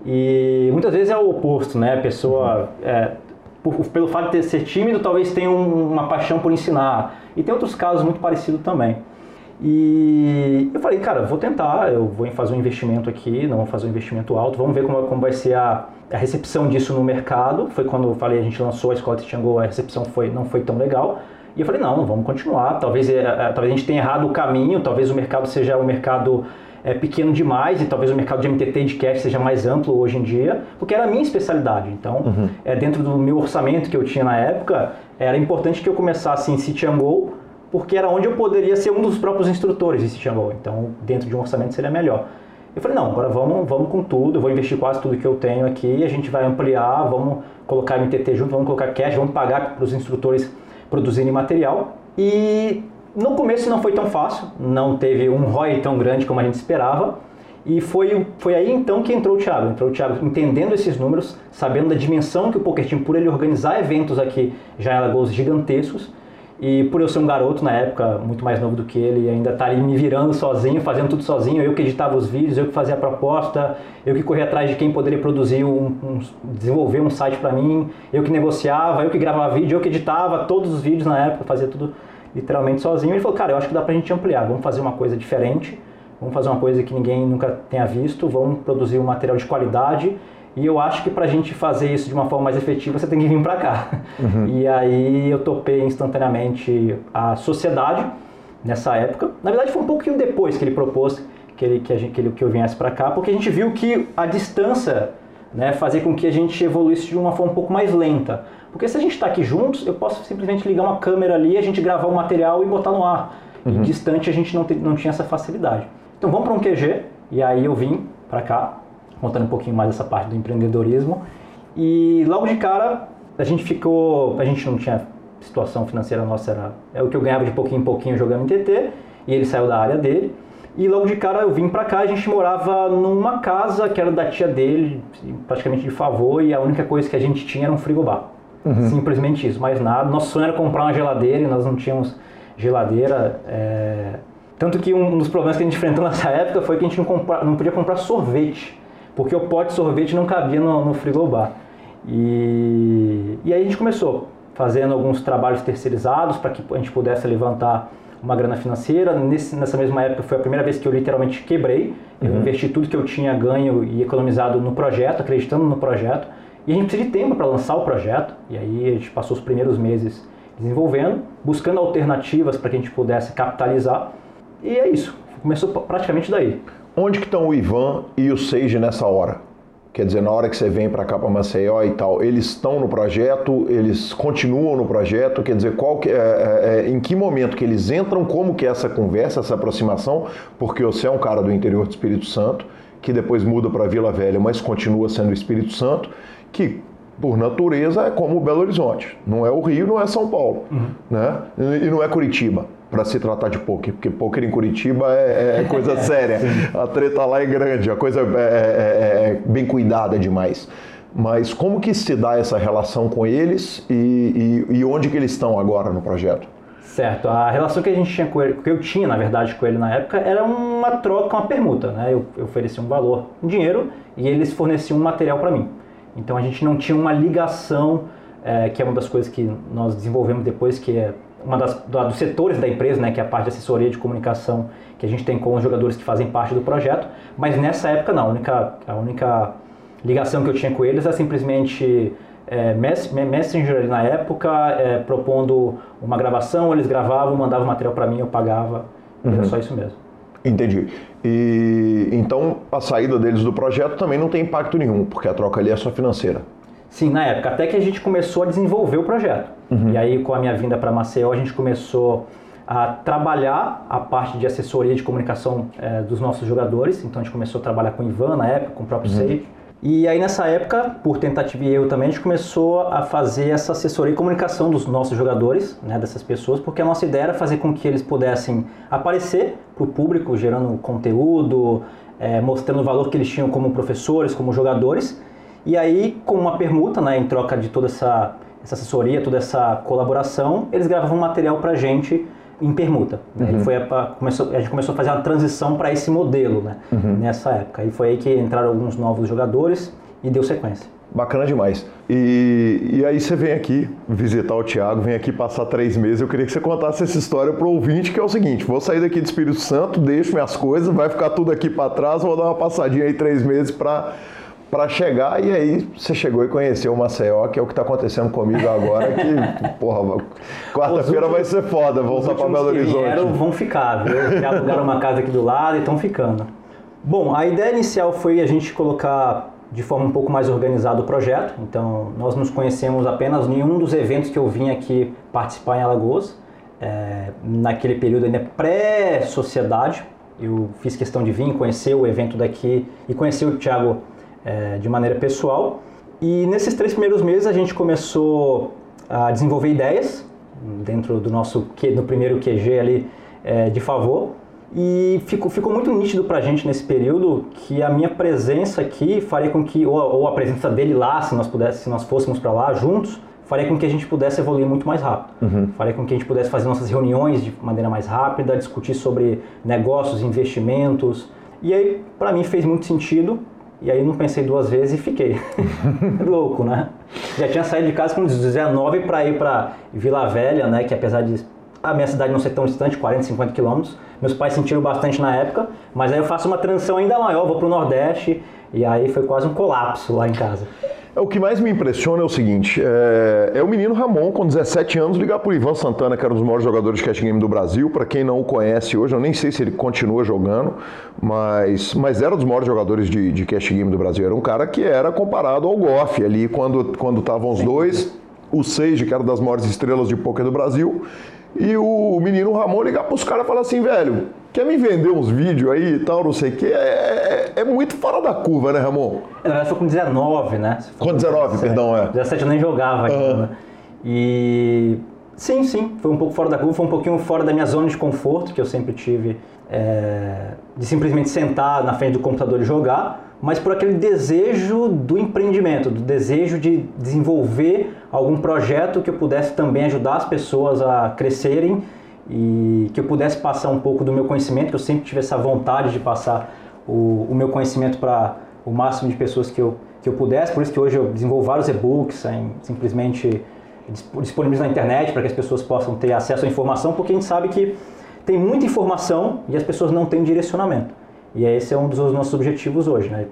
E muitas vezes é o oposto, né? A pessoa, é, por- pelo fato de ser tímido, talvez tenha um- uma paixão por ensinar. E tem outros casos muito parecidos também. E eu falei, cara, vou tentar, eu vou fazer um investimento aqui, não vou fazer um investimento alto, vamos ver como, como vai ser a, a recepção disso no mercado. Foi quando eu falei, a gente lançou a escola Tiango, a recepção foi, não foi tão legal. E eu falei, não, vamos continuar, talvez, é, é, talvez a gente tenha errado o caminho, talvez o mercado seja um mercado é, pequeno demais e talvez o mercado de MTT e de cash seja mais amplo hoje em dia, porque era a minha especialidade. Então, é, dentro do meu orçamento que eu tinha na época, era importante que eu começasse em City and Go, porque era onde eu poderia ser um dos próprios instrutores City and Go. Então, dentro de um orçamento seria melhor. Eu falei, não, agora vamos, vamos com tudo, vou investir quase tudo que eu tenho aqui, a gente vai ampliar, vamos colocar MTT junto, vamos colocar cash, vamos pagar para os instrutores produzirem material. E no começo não foi tão fácil, não teve um ROI tão grande como a gente esperava. E foi, foi aí então que entrou o Thiago. Entrou o Thiago entendendo esses números, sabendo da dimensão que o Poker Team, por ele organizar eventos aqui já em Alagoas gigantescos, e por eu ser um garoto na época, muito mais novo do que ele, ainda tá ali me virando sozinho, fazendo tudo sozinho, eu que editava os vídeos, eu que fazia a proposta, eu que corria atrás de quem poderia produzir um, um desenvolver um site para mim, eu que negociava, eu que gravava vídeo, eu que editava todos os vídeos na época, fazia tudo literalmente sozinho. Ele falou, cara, eu acho que dá pra gente ampliar, vamos fazer uma coisa diferente, vamos fazer uma coisa que ninguém nunca tenha visto, vamos produzir um material de qualidade e eu acho que para a gente fazer isso de uma forma mais efetiva, você tem que vir para cá. E aí eu topei instantaneamente a sociedade nessa época. Na verdade, foi um pouquinho depois que ele propôs que, ele, que, gente, que, ele, que eu viesse para cá, porque a gente viu que a distância né, fazia com que a gente evoluísse de uma forma um pouco mais lenta. Porque se a gente está aqui juntos, eu posso simplesmente ligar uma câmera ali, a gente gravar o material e botar no ar. E distante a gente não, te, não tinha essa facilidade. Então vamos para um QG, e aí eu vim para cá, contando um pouquinho mais essa parte do empreendedorismo. E logo de cara a gente ficou, a gente não tinha situação financeira nossa era é o que eu ganhava de pouquinho em pouquinho jogando em TT e ele saiu da área dele. E logo de cara eu vim pra cá, a gente morava numa casa que era da tia dele, praticamente de favor, e a única coisa que a gente tinha era um frigobar. Simplesmente isso, mais nada. Nosso sonho era comprar uma geladeira e nós não tínhamos geladeira. é, Tanto que um dos problemas que a gente enfrentou nessa época foi que a gente não, compra- não podia comprar sorvete, porque o pote de sorvete não cabia no, no frigobar. E... e aí a gente começou fazendo alguns trabalhos terceirizados para que a gente pudesse levantar uma grana financeira. Nesse, nessa mesma época foi a primeira vez que eu literalmente quebrei. Eu investi tudo que eu tinha ganho e economizado no projeto, acreditando no projeto. E a gente precisa de tempo para lançar o projeto. E aí a gente passou os primeiros meses desenvolvendo, buscando alternativas para que a gente pudesse capitalizar. E é isso. Começou praticamente daí. Onde que estão o Ivan e o Seiji nessa hora? Quer dizer, na hora que você vem para cá para Maceió e tal, eles estão no projeto, eles continuam no projeto, quer dizer, qual que, é, é, é, em que momento que eles entram, como que é essa conversa, essa aproximação, porque você é um cara do interior do Espírito Santo, que depois muda para Vila Velha, mas continua sendo o Espírito Santo, que por natureza é como Belo Horizonte, não é o Rio, não é São Paulo, uhum. né? e não é Curitiba para se tratar de poker, porque poker em Curitiba é, é coisa séria, a treta lá é grande, a coisa é, é, é, é, bem cuidada demais. Mas como que se dá essa relação com eles e, e, e, onde que eles estão agora no projeto? Certo, a relação que a gente tinha com ele, que eu tinha na verdade com ele na época, era uma troca, uma permuta, né? Eu, eu oferecia um valor em dinheiro e eles forneciam um material para mim. Então a gente não tinha uma ligação, é, que é uma das coisas que nós desenvolvemos depois, que é uma das dos setores da empresa, né, que é a parte de assessoria de comunicação que a gente tem com os jogadores que fazem parte do projeto, mas nessa época não, a única, a única ligação que eu tinha com eles é simplesmente é, Messenger na época, é, propondo uma gravação, eles gravavam, mandavam material para mim, eu pagava, uhum. era só isso mesmo. Entendi. E então a saída deles do projeto também não tem impacto nenhum, porque a troca ali é só financeira. Sim, na época, até que a gente começou a desenvolver o projeto. Uhum. E aí, com a minha vinda para Maceió, a gente começou a trabalhar a parte de assessoria de comunicação é, dos nossos jogadores. Então, a gente começou a trabalhar com o Ivan na época, com o próprio uhum. Sage. E aí, nessa época, por tentativa e erro também, a gente começou a fazer essa assessoria e comunicação dos nossos jogadores, né, dessas pessoas, porque a nossa ideia era fazer com que eles pudessem aparecer para o público, gerando conteúdo, é, mostrando o valor que eles tinham como professores, como jogadores, e aí, com uma permuta, né, em troca de toda essa, essa assessoria, toda essa colaboração, eles gravavam material para gente em permuta. Né? Uhum. Foi a, começou, a gente começou a fazer uma transição para esse modelo né, uhum. nessa época. E foi aí que entraram alguns novos jogadores e deu sequência. Bacana demais. E, e aí você vem aqui visitar o Thiago, vem aqui passar três meses. Eu queria que você contasse essa história para o ouvinte, que é o seguinte: vou sair daqui do Espírito Santo, deixo minhas coisas, vai ficar tudo aqui para trás, vou dar uma passadinha aí três meses para para chegar e aí você chegou e conheceu o Maceió, que é o que está acontecendo comigo agora, que, porra, quarta-feira vai ser foda voltar para Belo Horizonte. Vieram, vão ficar, viu? Já alugaram uma casa aqui do lado e estão ficando. Bom, a ideia inicial foi a gente colocar de forma um pouco mais organizada o projeto, então nós nos conhecemos apenas em um dos eventos que eu vim aqui participar em Alagoas, é, naquele período ainda pré-sociedade, eu fiz questão de vir conhecer o evento daqui e conhecer o Thiago é, de maneira pessoal. E nesses três primeiros meses a gente começou a desenvolver ideias dentro do nosso do primeiro QG ali é, de favor e ficou, ficou muito nítido para a gente nesse período que a minha presença aqui faria com que ou, ou a presença dele lá se nós pudesse se nós fôssemos para lá juntos faria com que a gente pudesse evoluir muito mais rápido uhum. faria com que a gente pudesse fazer nossas reuniões de maneira mais rápida discutir sobre negócios investimentos e aí para mim fez muito sentido e aí não pensei duas vezes e fiquei. Louco, né? Já tinha saído de casa com 19 para ir para Vila Velha, né? Que apesar de a minha cidade não ser tão distante, 40, 50 quilômetros, meus pais sentiram bastante na época, mas aí eu faço uma transição ainda maior, vou para o Nordeste e aí foi quase um colapso lá em casa. É, o que mais me impressiona é o seguinte: é, é o menino Ramon, com 17 anos, ligar para o Ivan Santana, que era um dos maiores jogadores de cash game do Brasil. Para quem não o conhece hoje, eu nem sei se ele continua jogando, mas, mas era um dos maiores jogadores de, de cash game do Brasil. Era um cara que era comparado ao Goff ali, quando estavam os dois. O Seiji, que era das maiores estrelas de poker do Brasil, e o menino Ramon ligar para os caras e falar assim, velho, quer me vender uns vídeos aí e tal, não sei o quê, é, é, é, muito fora da curva, né, Ramon? Na verdade, foi com 19, né? Com 19, perdão, é. 17 eu nem jogava ainda. Uhum. E sim, sim, foi um pouco fora da curva, foi um pouquinho fora da minha zona de conforto, que eu sempre tive, é, de simplesmente sentar na frente do computador e jogar mas por aquele desejo do empreendimento, do desejo de desenvolver algum projeto que eu pudesse também ajudar as pessoas a crescerem e que eu pudesse passar um pouco do meu conhecimento, que eu sempre tive essa vontade de passar o, o meu conhecimento para o máximo de pessoas que eu, que eu pudesse, por isso que hoje eu desenvolvo vários e-books, simplesmente disponíveis na internet para que as pessoas possam ter acesso à informação, porque a gente sabe que tem muita informação e as pessoas não têm direcionamento. E esse é um dos nossos objetivos hoje, né?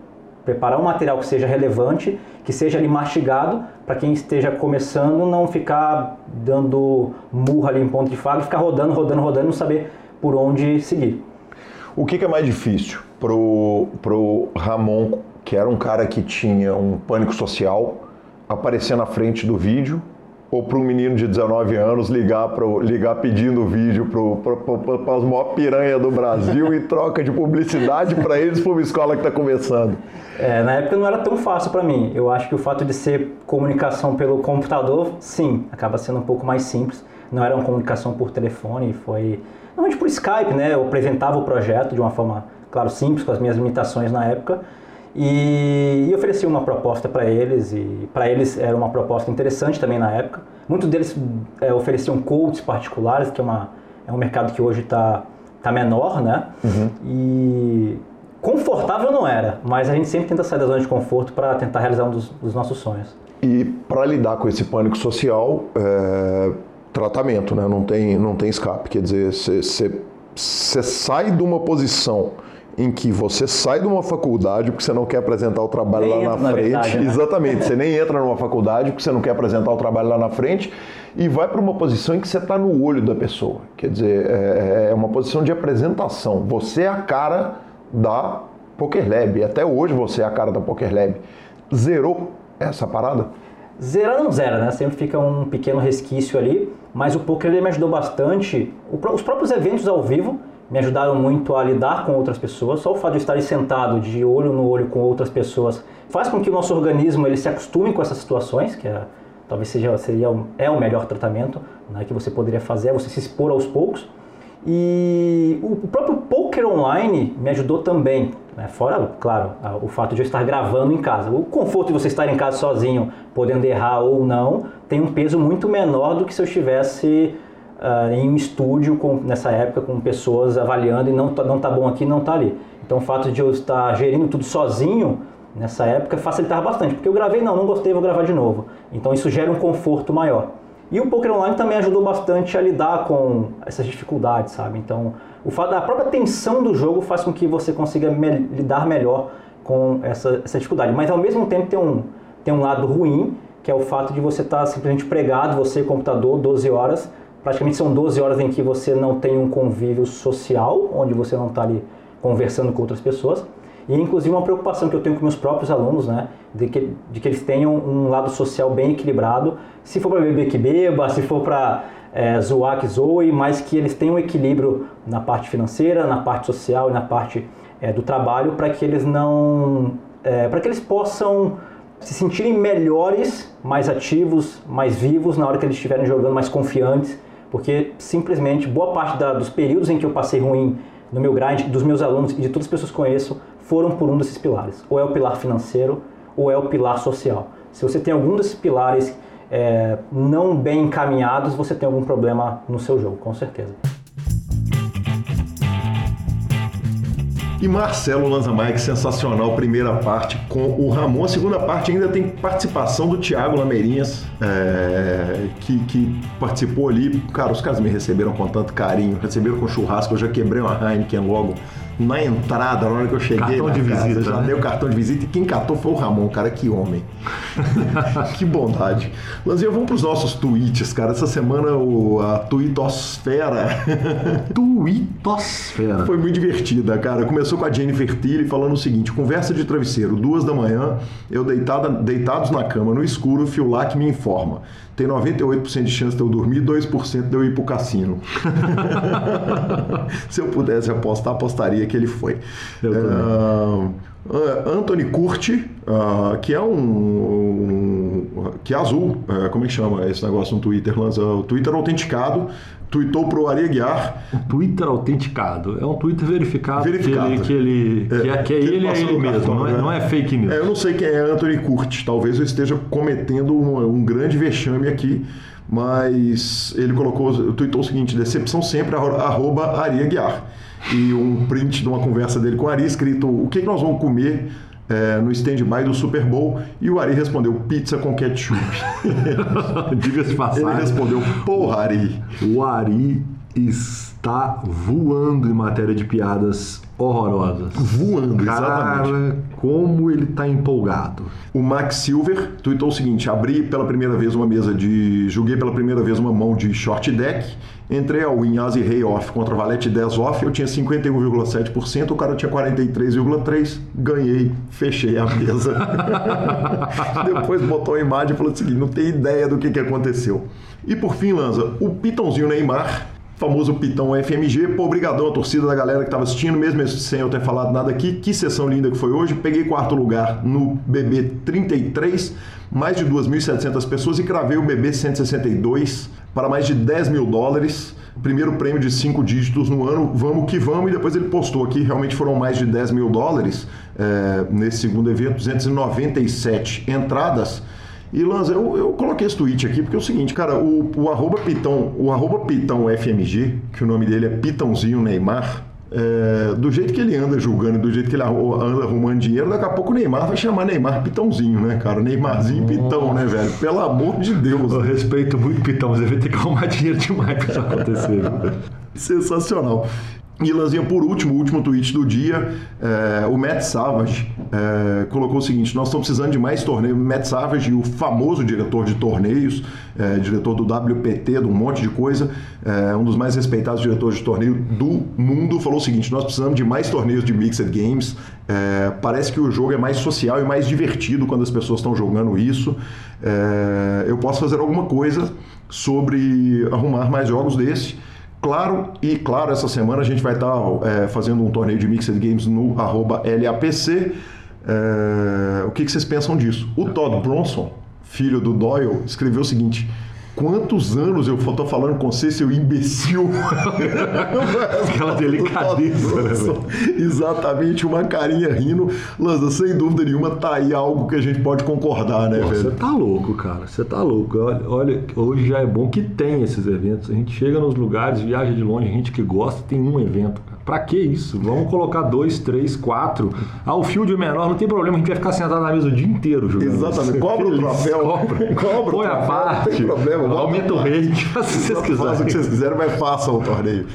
Preparar um material que seja relevante, que seja ali mastigado, para quem esteja começando não ficar dando murra ali em ponto de faca ficar rodando, rodando, rodando, não saber por onde seguir. O que, que é mais difícil pro, pro Ramon, que era um cara que tinha um pânico social, aparecer na frente do vídeo ou para um menino de 19 anos ligar, pro, ligar pedindo vídeo para as maiores piranhas do Brasil e troca de publicidade para eles para uma escola que está começando? É, na época não era tão fácil para mim. Eu acho que o fato de ser comunicação pelo computador, sim, acaba sendo um pouco mais simples. Não era uma comunicação por telefone, foi normalmente por Skype, né? Eu apresentava o projeto de uma forma, claro, simples, com as minhas limitações na época. E, e ofereci uma proposta para eles, e para eles era uma proposta interessante também na época. Muitos deles é, ofereciam coaches particulares, que é, uma, é um mercado que hoje está tá menor, né? Uhum. E confortável não era, mas a gente sempre tenta sair da zona de conforto para tentar realizar um dos, dos, nossos sonhos. E para lidar com esse pânico social, é, tratamento, né? Não tem, não tem escape. Quer dizer, você sai de uma posição em que você sai de uma faculdade porque você não quer apresentar o trabalho nem lá na, na frente. Verdade, né? Exatamente, você nem entra numa faculdade porque você não quer apresentar o trabalho lá na frente e vai para uma posição em que você está no olho da pessoa. Quer dizer, é, é, uma posição de apresentação. Você é a cara da Poker Lab. Até hoje você é a cara da Poker Lab. Zerou essa parada? Zero não zera, né? Sempre fica um pequeno resquício ali, mas o Poker me ajudou bastante. Os próprios eventos ao vivo me ajudaram muito a lidar com outras pessoas. Só o fato de estar sentado de olho no olho com outras pessoas faz com que o nosso organismo ele se acostume com essas situações, que é, talvez seja seria é o melhor tratamento né, que você poderia fazer, é você se expor aos poucos. E o próprio poker online me ajudou também, né? fora, claro, o fato de eu estar gravando em casa. O conforto de você estar em casa sozinho, podendo errar ou não, tem um peso muito menor do que se eu estivesse uh, em um estúdio com, nessa época com pessoas avaliando e não, tá, não tá bom aqui, não tá ali. Então o fato de eu estar gerindo tudo sozinho nessa época facilitava bastante, porque eu gravei, não, não gostei, vou gravar de novo. Então isso gera um conforto maior. E o Poker Online também ajudou bastante a lidar com essas dificuldades, sabe? Então, o fato da própria tensão do jogo faz com que você consiga me lidar melhor com essa, essa, dificuldade. Mas ao mesmo tempo tem um, tem um lado ruim, que é o fato de você estar simplesmente pregado, você e o computador, 12 horas, praticamente são 12 horas em que você não tem um convívio social, onde você não está ali conversando com outras pessoas. E inclusive uma preocupação que eu tenho com meus próprios alunos, né, de que, de que eles tenham um lado social bem equilibrado. Se for para beber que beba, se for para é, zoar que zoe, mas que eles tenham um equilíbrio na parte financeira, na parte social e na parte é, do trabalho, para que eles não, é, para que eles possam se sentirem melhores, mais ativos, mais vivos na hora que eles estiverem jogando, mais confiantes porque simplesmente boa parte da, dos períodos em que eu passei ruim no meu grind, dos meus alunos e de todas as pessoas que conheço, foram por um desses pilares. Ou é o pilar financeiro, ou é o pilar social. Se você tem algum desses pilares é, não bem encaminhados, você tem algum problema no seu jogo, com certeza. E Marcelo Lanza Mike, sensacional, primeira parte com o Ramon. A segunda parte ainda tem participação do Thiago Lameirinhas, é, que, que, participou ali. Cara, os caras me receberam com tanto carinho, receberam com churrasco. Eu já quebrei uma Heineken logo na entrada, na hora que eu cheguei cartão de casa, visita, já né? dei o cartão de visita e quem catou foi o Ramon, cara, que homem. que bondade. Lanzinha, vamos pros nossos tweets, cara. Essa semana o, a tweetosfera Tuitosfera. foi muito divertida, cara. Começou com a Jennifer Tilly falando o seguinte: conversa de travesseiro, duas da manhã, eu deitada, deitados na cama, no escuro, o Fiulac me informa. Tem 98% de chance de eu dormir, 2% de eu ir pro cassino. Se eu pudesse apostar, apostaria que ele foi. É, Anthony Curti, ah, que é um, um- que é azul, é, como é que chama esse negócio no Twitter? O Twitter autenticado, tweetou pro Ari Aguiar, Twitter autenticado. É um Twitter verificado, Verificado. que ele, que ele- que é, que é que ele ele, é ele mesmo, cartão, não é, né? não é fake news. É, eu não sei quem é Anthony Curti, talvez eu esteja cometendo um, um grande vexame aqui, mas ele colocou, tweetou o seguinte, decepção sempre, arro- arroba Ari Aguiar. E um print de uma conversa dele com o Ari, escrito, o que, que nós vamos comer é, no stand-by do Super Bowl? E o Ari respondeu, pizza com ketchup. Diga-se de Ele passagem, respondeu, porra, Ari. o Ari está voando em matéria de piadas horrorosas. Voando, exatamente. Cara, como ele tá empolgado. O Max Silver tweetou o seguinte: abri pela primeira vez uma mesa de. Joguei pela primeira vez uma mão de short deck. Entrei ao win as e rei off contra valete 10 off. Eu tinha 51,7%, o cara tinha 43,3%. Ganhei, fechei a mesa. Depois botou a imagem e falou o seguinte: não tem ideia do que, que aconteceu. E por fim, Lanza, o Pitãozinho Neymar famoso Pitão FMG. Pô, obrigadão a torcida da galera que estava assistindo, mesmo sem eu ter falado nada aqui. Que sessão linda que foi hoje. Peguei quarto lugar no BB 33, mais de 2.700 pessoas e cravei o BB 162 para mais de 10 mil dólares. Primeiro prêmio de cinco dígitos no ano, vamos que vamos. E depois ele postou aqui, realmente foram mais de 10 mil dólares é, nesse segundo evento, 297 entradas. E Lanza, eu, eu, coloquei esse tweet aqui porque é o seguinte, cara, o, o arroba Pitão, o arroba Pitão FMG, que o nome dele é Pitãozinho Neymar, é, do jeito que ele anda julgando, do jeito que ele anda arrumando dinheiro, daqui a pouco o Neymar vai chamar Neymar Pitãozinho, né, cara? Neymarzinho Pitão, né, velho? Pelo amor de Deus. Eu respeito muito Pitão, ele vai ter que arrumar dinheiro demais pra isso acontecer. Sensacional. E Lanzinha, por último, o último tweet do dia, é, o Matt Savage é, colocou o seguinte: nós estamos precisando de mais torneios. Matt Savage, o famoso diretor de torneios, é, diretor do WPT, de um monte de coisa, um dos mais respeitados diretores de torneio do mundo, falou o seguinte: nós precisamos de mais torneios de Mixed Games. parece que o jogo é mais social e mais divertido quando as pessoas estão jogando isso. eu posso fazer alguma coisa sobre arrumar mais jogos desse. Claro, e claro, essa semana a gente vai estar é, fazendo um torneio de Mixed Games no LAPC. É, o que, que vocês pensam disso? O Todd Bronson, filho do Doyle, escreveu o seguinte: Quantos anos eu tô falando com você, seu imbecil? Aquela delicadeza, né, Exatamente, uma carinha rindo. Lanza, sem dúvida nenhuma, tá aí algo que a gente pode concordar, né, Pô, velho? Você tá louco, cara. Você tá louco. Olha, olha, hoje já é bom que tem esses eventos. A gente chega nos lugares, viaja de longe, a gente que gosta, tem um evento. Pra que isso? Vamos colocar dois, três, quatro. Ah, o field é menor, não tem problema, a gente vai ficar sentado na mesa o dia inteiro jogando. Exatamente. Cobra o troféu. Cobra. Cobra Põe a parte. Não tem problema aumenta o rate, faça o que vocês quiserem. Faça o que vocês quiserem, mas façam o torneio.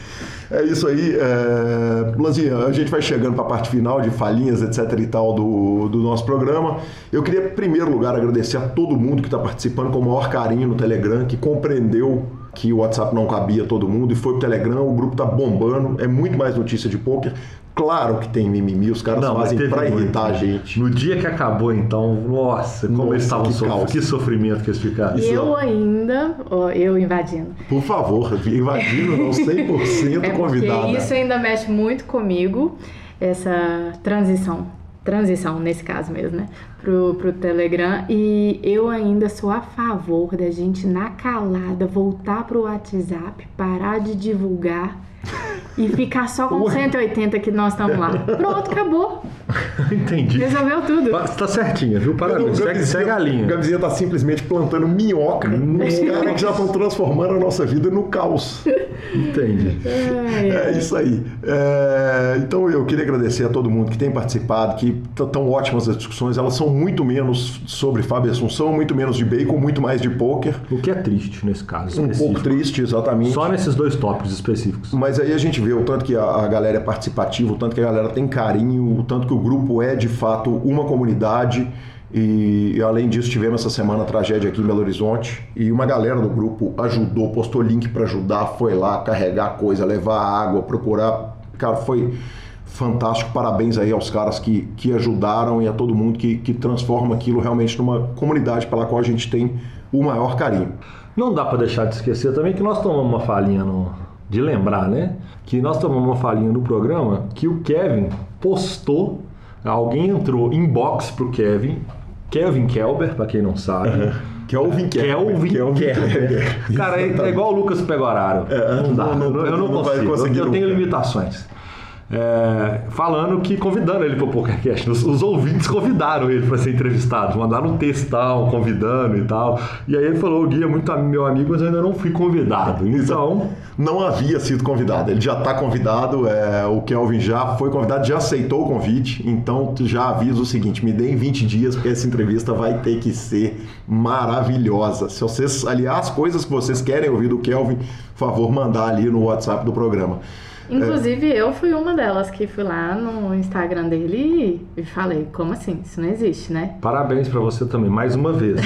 É isso aí. É... Lanzinha, a gente vai chegando para a parte final de falhinhas, etc e tal do, do nosso programa. Eu queria, em primeiro lugar, agradecer a todo mundo que está participando com o maior carinho no Telegram, que compreendeu que o WhatsApp não cabia todo mundo e foi pro Telegram, o grupo tá bombando, é muito mais notícia de poker. Claro que tem mimimi, os caras não, fazem pra irritar a gente. No dia que acabou, então, nossa, como nossa, eles estavam sofrendo, que sofrimento que eles ficaram. Eu ainda, eu invadindo. Por favor, invadindo, não, 100% é convidada. isso ainda mexe muito comigo, essa transição transição, nesse caso mesmo, né? Pro, pro Telegram. E eu ainda sou a favor da gente, na calada, voltar pro WhatsApp, parar de divulgar e ficar só com Ué. 180 que nós estamos lá. Pronto, acabou. Entendi. Resolveu tudo. Tá certinho, viu? Parabéns. Segue, segue a linha. O Gabizinha tá simplesmente plantando minhoca nos caras que já estão transformando a nossa vida no caos. Entendi. É, é isso aí. É, então eu queria agradecer a todo mundo que tem participado, que estão ótimas as discussões. Elas são muito menos sobre Fábio Assunção, muito menos de bacon, muito mais de pôquer. O que é triste nesse caso. Um pouco triste, exatamente. Só nesses dois tópicos específicos. Mas aí a gente vê o tanto que a, a galera é participativa, o tanto que a galera tem carinho, o tanto que o grupo é de fato uma comunidade. E, e, além disso, tivemos essa semana a tragédia aqui em Belo Horizonte e uma galera do grupo ajudou, postou link para ajudar, foi lá carregar coisa, levar água, procurar. Cara, foi fantástico. Parabéns aí aos caras que, que ajudaram e a todo mundo que, que transforma aquilo realmente numa comunidade pela qual a gente tem o maior carinho. Não dá para deixar de esquecer também que nós tomamos uma falinha no, de lembrar, né? Que nós tomamos uma falinha no programa que o Kevin postou, alguém entrou inbox pro Kevin, Kevin Kelber, para quem não sabe. Uhum. Kelvin Kelber. Kelvin, Kelber. Cara, é, é, igual o Lucas Pegoraro. É, não dá. Não, não, eu não, não consigo. Eu, eu tenho limitações é, falando que convidando ele para o PokerCast. Os, os, ouvintes convidaram ele para ser entrevistado, mandaram um textão convidando e tal. E aí ele falou: o Gui é muito meu amigo, mas eu ainda não fui convidado. Então. Não havia sido convidado, ele já está convidado. É, o Kelvin já foi convidado, já aceitou o convite. Então já aviso o seguinte: me deem 20 dias, porque essa entrevista vai ter que ser maravilhosa. Se vocês, aliás, coisas que vocês querem ouvir do Kelvin, por favor, mandar ali no WhatsApp do programa. Inclusive, eu fui uma delas que fui lá no Instagram dele e falei, como assim? Isso não existe, né? Parabéns pra você também, mais uma vez.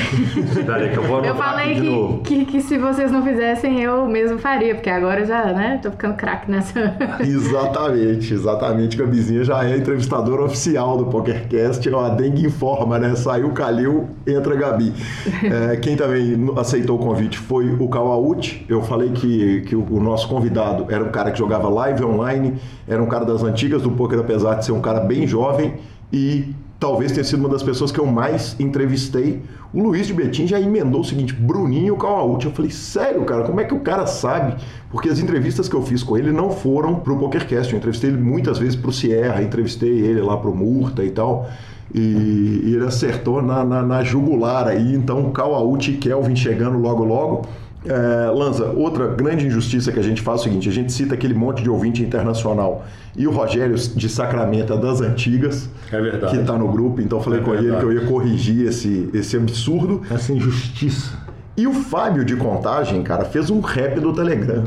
Eu vou Eu falei que, que, que se vocês não fizessem, eu mesmo faria, porque agora eu já, né, tô ficando craque nessa. Exatamente, exatamente. Gabizinha já é entrevistadora oficial do PokerCast. Ó, A Dengue informa, né? Saiu o Calil, entra a Gabi. É, quem também aceitou o convite foi o Kawauchi. Eu falei que, que o, o nosso convidado era um cara que jogava live online, era um cara das antigas do poker, apesar de ser um cara bem jovem e talvez tenha sido uma das pessoas que eu mais entrevistei. O Luiz de Betim já emendou o seguinte, Bruninho Kawauchi. Eu falei, sério, cara, como é que o cara sabe? Porque as entrevistas que eu fiz com ele não foram pro PokerCast. Eu entrevistei ele muitas vezes pro Sierra, entrevistei ele lá pro Murta e tal. E, e ele acertou na, na, na jugular aí. Então, Kawauchi e Kelvin chegando logo logo. É, Lanza, outra grande injustiça que a gente faz é o seguinte: a gente cita aquele monte de ouvinte internacional e o Rogério de Sacramento é das antigas, É verdade. que está no grupo, então eu falei É com ele verdade. que eu ia corrigir esse, esse absurdo. Essa injustiça. E o Fábio de Contagem, cara, fez um rap do Telegram.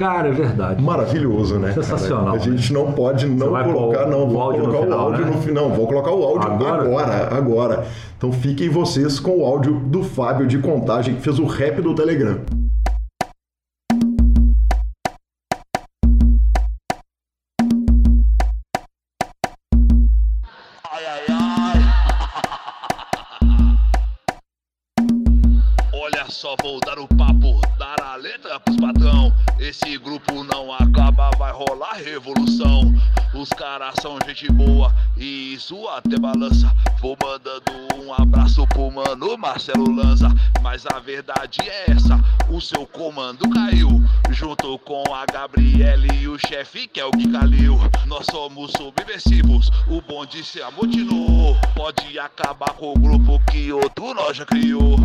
Cara, é verdade. Maravilhoso, né? cara? Sensacional, A gente não pode não colocar, não. Vou áudio colocar final, o áudio né? no final. Vou colocar o áudio Agora? agora, agora. Então fiquem vocês com o áudio do Fábio de Contagem, que fez o rap do Telegram. Esse grupo não acaba, vai rolar revolução. Os caras são gente boa e isso até balança. Vou mandando um abraço pro mano Marcelo Lanza. Mas a verdade é essa: o seu comando caiu. Junto com a Gabriele e o chefe que é o que caliu. Nós somos subversivos, o bonde se amotinou. Pode acabar com o grupo que outro nós já criou.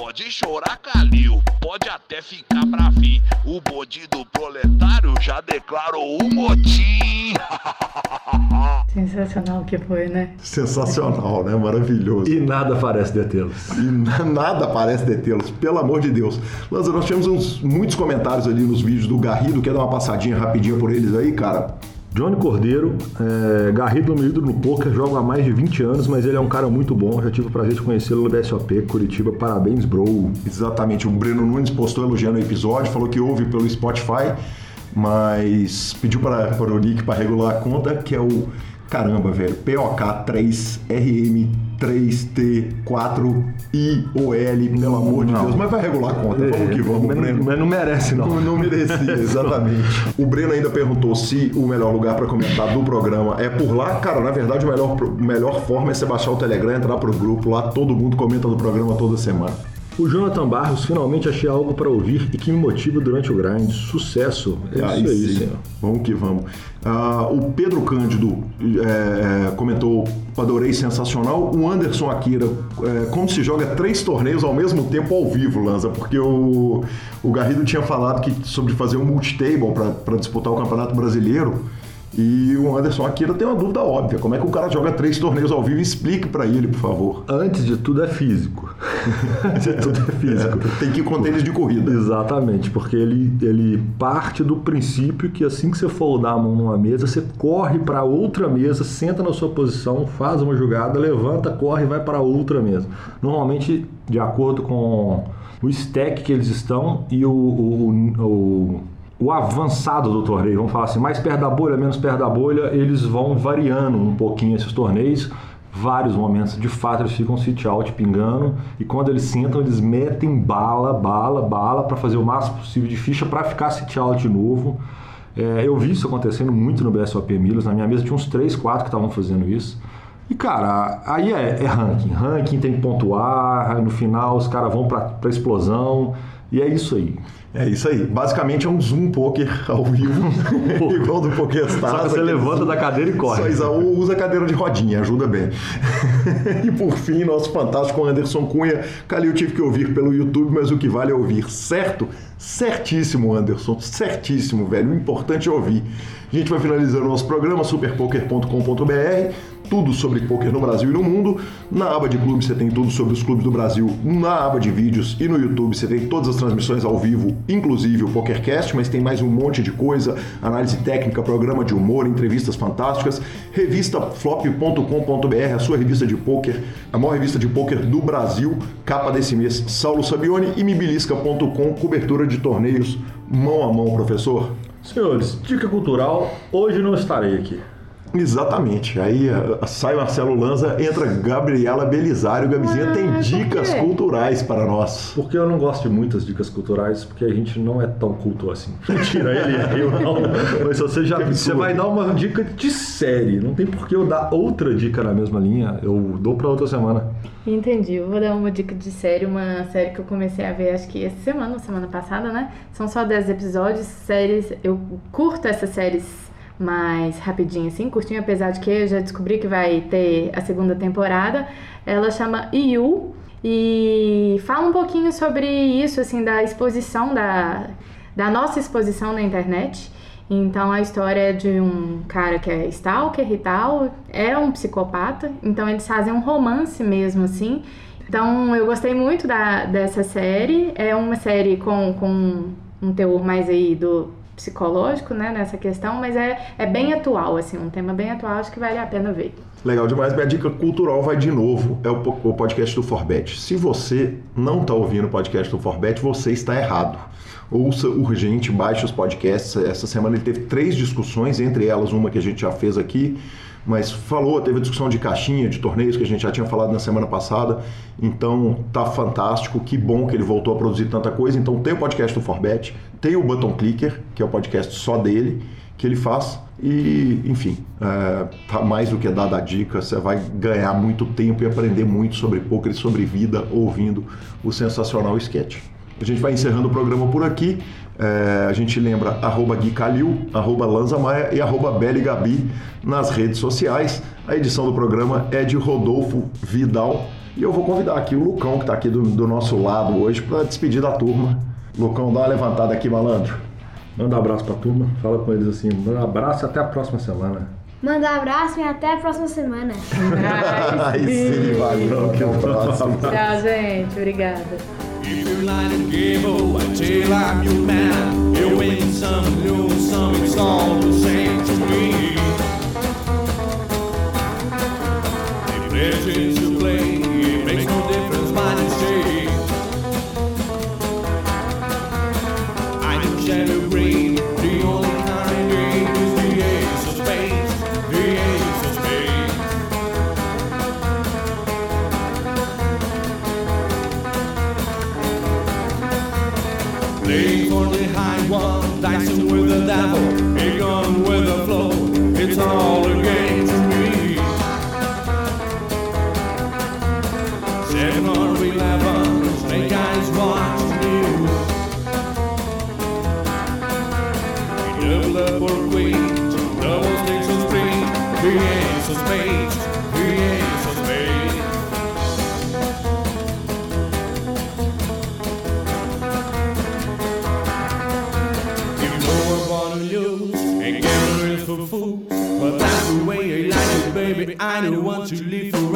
Pode chorar, Calil, pode até ficar bravinho. O bonde do proletário já declarou o motim. Sensacional que foi, né? Sensacional, né? Maravilhoso. E nada parece detê-los. E na- nada parece detê-los, pelo amor de Deus. Lanza, nós tivemos uns, muitos comentários ali nos vídeos do Garrido. Quer dar uma passadinha rapidinho por eles aí, cara? Johnny Cordeiro, é, Garrido meu ídolo no poker, joga há mais de 20 anos, mas ele é um cara muito bom. Já tive o prazer de conhecê-lo no BSOP, Curitiba. Parabéns, bro. Exatamente, o Breno Nunes postou elogiando o episódio, falou que ouve pelo Spotify, mas pediu para, para o Nick para regular a conta, que é o caramba, velho, POK3RM3T4IOL, pelo amor de Não. Deus, mas vai regular a conta, vamos que vamos, mas, Breno. mas não merece, não. Não, não merecia, exatamente. O Breno ainda perguntou se o melhor lugar para comentar do programa é por lá. Cara, na verdade, a melhor, melhor forma é você baixar o Telegram, entrar pro grupo lá, todo mundo comenta do programa toda semana. O Jonathan Barros, finalmente achei algo para ouvir e que me motiva durante o grind. Sucesso. É isso aí, sim. senhor. Vamos que vamos. Ah, o Pedro Cândido é, é, comentou: adorei sensacional. O Anderson Akira, é, como se joga três torneios ao mesmo tempo ao vivo, Lanza? Porque o, o Garrido tinha falado que, sobre fazer um multitable para disputar o Campeonato Brasileiro. E o Anderson Akira tem uma dúvida óbvia: como é que o cara joga três torneios ao vivo? Explique para ele, por favor. Antes de tudo é físico. Antes de tudo é físico. É, tem que ir com tênis de corrida. Exatamente, porque ele, ele parte do princípio que assim que você for dar a mão numa mesa, você corre para outra mesa, senta na sua posição, faz uma jogada, levanta, corre e vai para outra mesa. Normalmente, de acordo com o stack que eles estão e o, o, o, o avançado do torneio, vamos falar assim, mais perto da bolha, menos perto da bolha, eles vão variando um pouquinho esses torneios vários momentos, de fato, eles ficam sit out pingando e quando eles sentam, eles metem bala, bala, bala para fazer o máximo possível de ficha para ficar sit out de novo. É, eu vi isso acontecendo muito no BSOP Milos, na minha mesa tinha uns 3, 4 que estavam fazendo isso. E cara, aí é, é ranking, ranking tem que pontuar, no final os caras vão para explosão e é isso aí. É isso aí. Basicamente é um Zoom Poker ao vivo, igual do PokerStars. Só que você levanta da cadeira e corre. Só ou usa cadeira de rodinha, ajuda bem. e por fim, nosso fantástico Anderson Cunha. Calil tive que ouvir pelo YouTube, mas o que vale é ouvir, certo? Certíssimo, Anderson, certíssimo, velho. O importante é ouvir. A gente vai finalizando o nosso programa, superpoker.com.br. tudo sobre poker no Brasil e no mundo. Na aba de clubes você tem tudo sobre os clubes do Brasil. Na aba de vídeos e no YouTube você tem todas as transmissões ao vivo, inclusive o PokerCast, mas tem mais um monte de coisa, análise técnica, programa de humor, entrevistas fantásticas, revista flop.com.br, a sua revista de poker, a maior revista de poker do Brasil, capa desse mês, Saulo Sabione e mibilisca.com, cobertura de torneios mão a mão, professor. Senhores, dica cultural, hoje não estarei aqui. Exatamente. Aí a- sai Marcelo Lanza, entra Gabriela Belisário. Gabizinha Ah, tem dicas culturais para nós. Porque eu não gosto de muitas dicas culturais, porque a gente não é tão culto assim. Mentira, ele eu não. Mas você já você vai dar uma dica de série, não tem por que eu dar outra dica na mesma linha, eu dou para outra semana. Entendi. Eu vou dar uma dica de série, uma série que eu comecei a ver acho que essa semana, semana passada, né? São só 10 episódios, séries. Eu curto essas séries mais rapidinho, assim, curtinho, apesar de que eu já descobri que vai ter a segunda temporada. Ela chama You e fala um pouquinho sobre isso, assim, da exposição, da, da nossa exposição na internet. Então a história é de um cara que é stalker e tal, é um psicopata, então eles fazem um romance mesmo, assim. Então eu gostei muito da, dessa série. É uma série com, com um teor mais aí do psicológico, né, nessa questão, mas é, é bem atual, assim, um tema bem atual, acho que vale a pena ver. Legal demais. Minha dica cultural vai de novo. É o, o podcast do Forbet. Se você não está ouvindo o podcast do Forbet, você está errado. Ouça urgente, baixe os podcasts. Essa semana ele teve três discussões, entre elas uma que a gente já fez aqui, mas falou, teve discussão de caixinha, de torneios que a gente já tinha falado na semana passada. Então tá fantástico, que bom que ele voltou a produzir tanta coisa. Então tem o podcast do Forbet, tem o Button Clicker, que é o podcast só dele, que ele faz. E, enfim, é, tá mais do que dada a dica, você vai ganhar muito tempo e aprender muito sobre poker e sobre vida ouvindo o sensacional sketch. A gente vai encerrando o programa por aqui. É, a gente lembra arroba Gui Calil, arroba Lanza Maia e arroba Beli Gabi nas redes sociais. A edição do programa é de Rodolfo Vidal. E eu vou convidar aqui o Lucão, que está aqui do, do nosso lado hoje, para despedir da turma. Lucão, dá uma levantada aqui, malandro. Manda um abraço pra turma, fala com eles assim, manda um abraço e até a próxima semana. Manda um abraço e até a próxima semana. Aí sim, valeu, que próximo. Tchau, gente. Obrigada. If you line and give I tell I'm your man. You win some, lose some, it's all the same to me. The I don't want to live forever.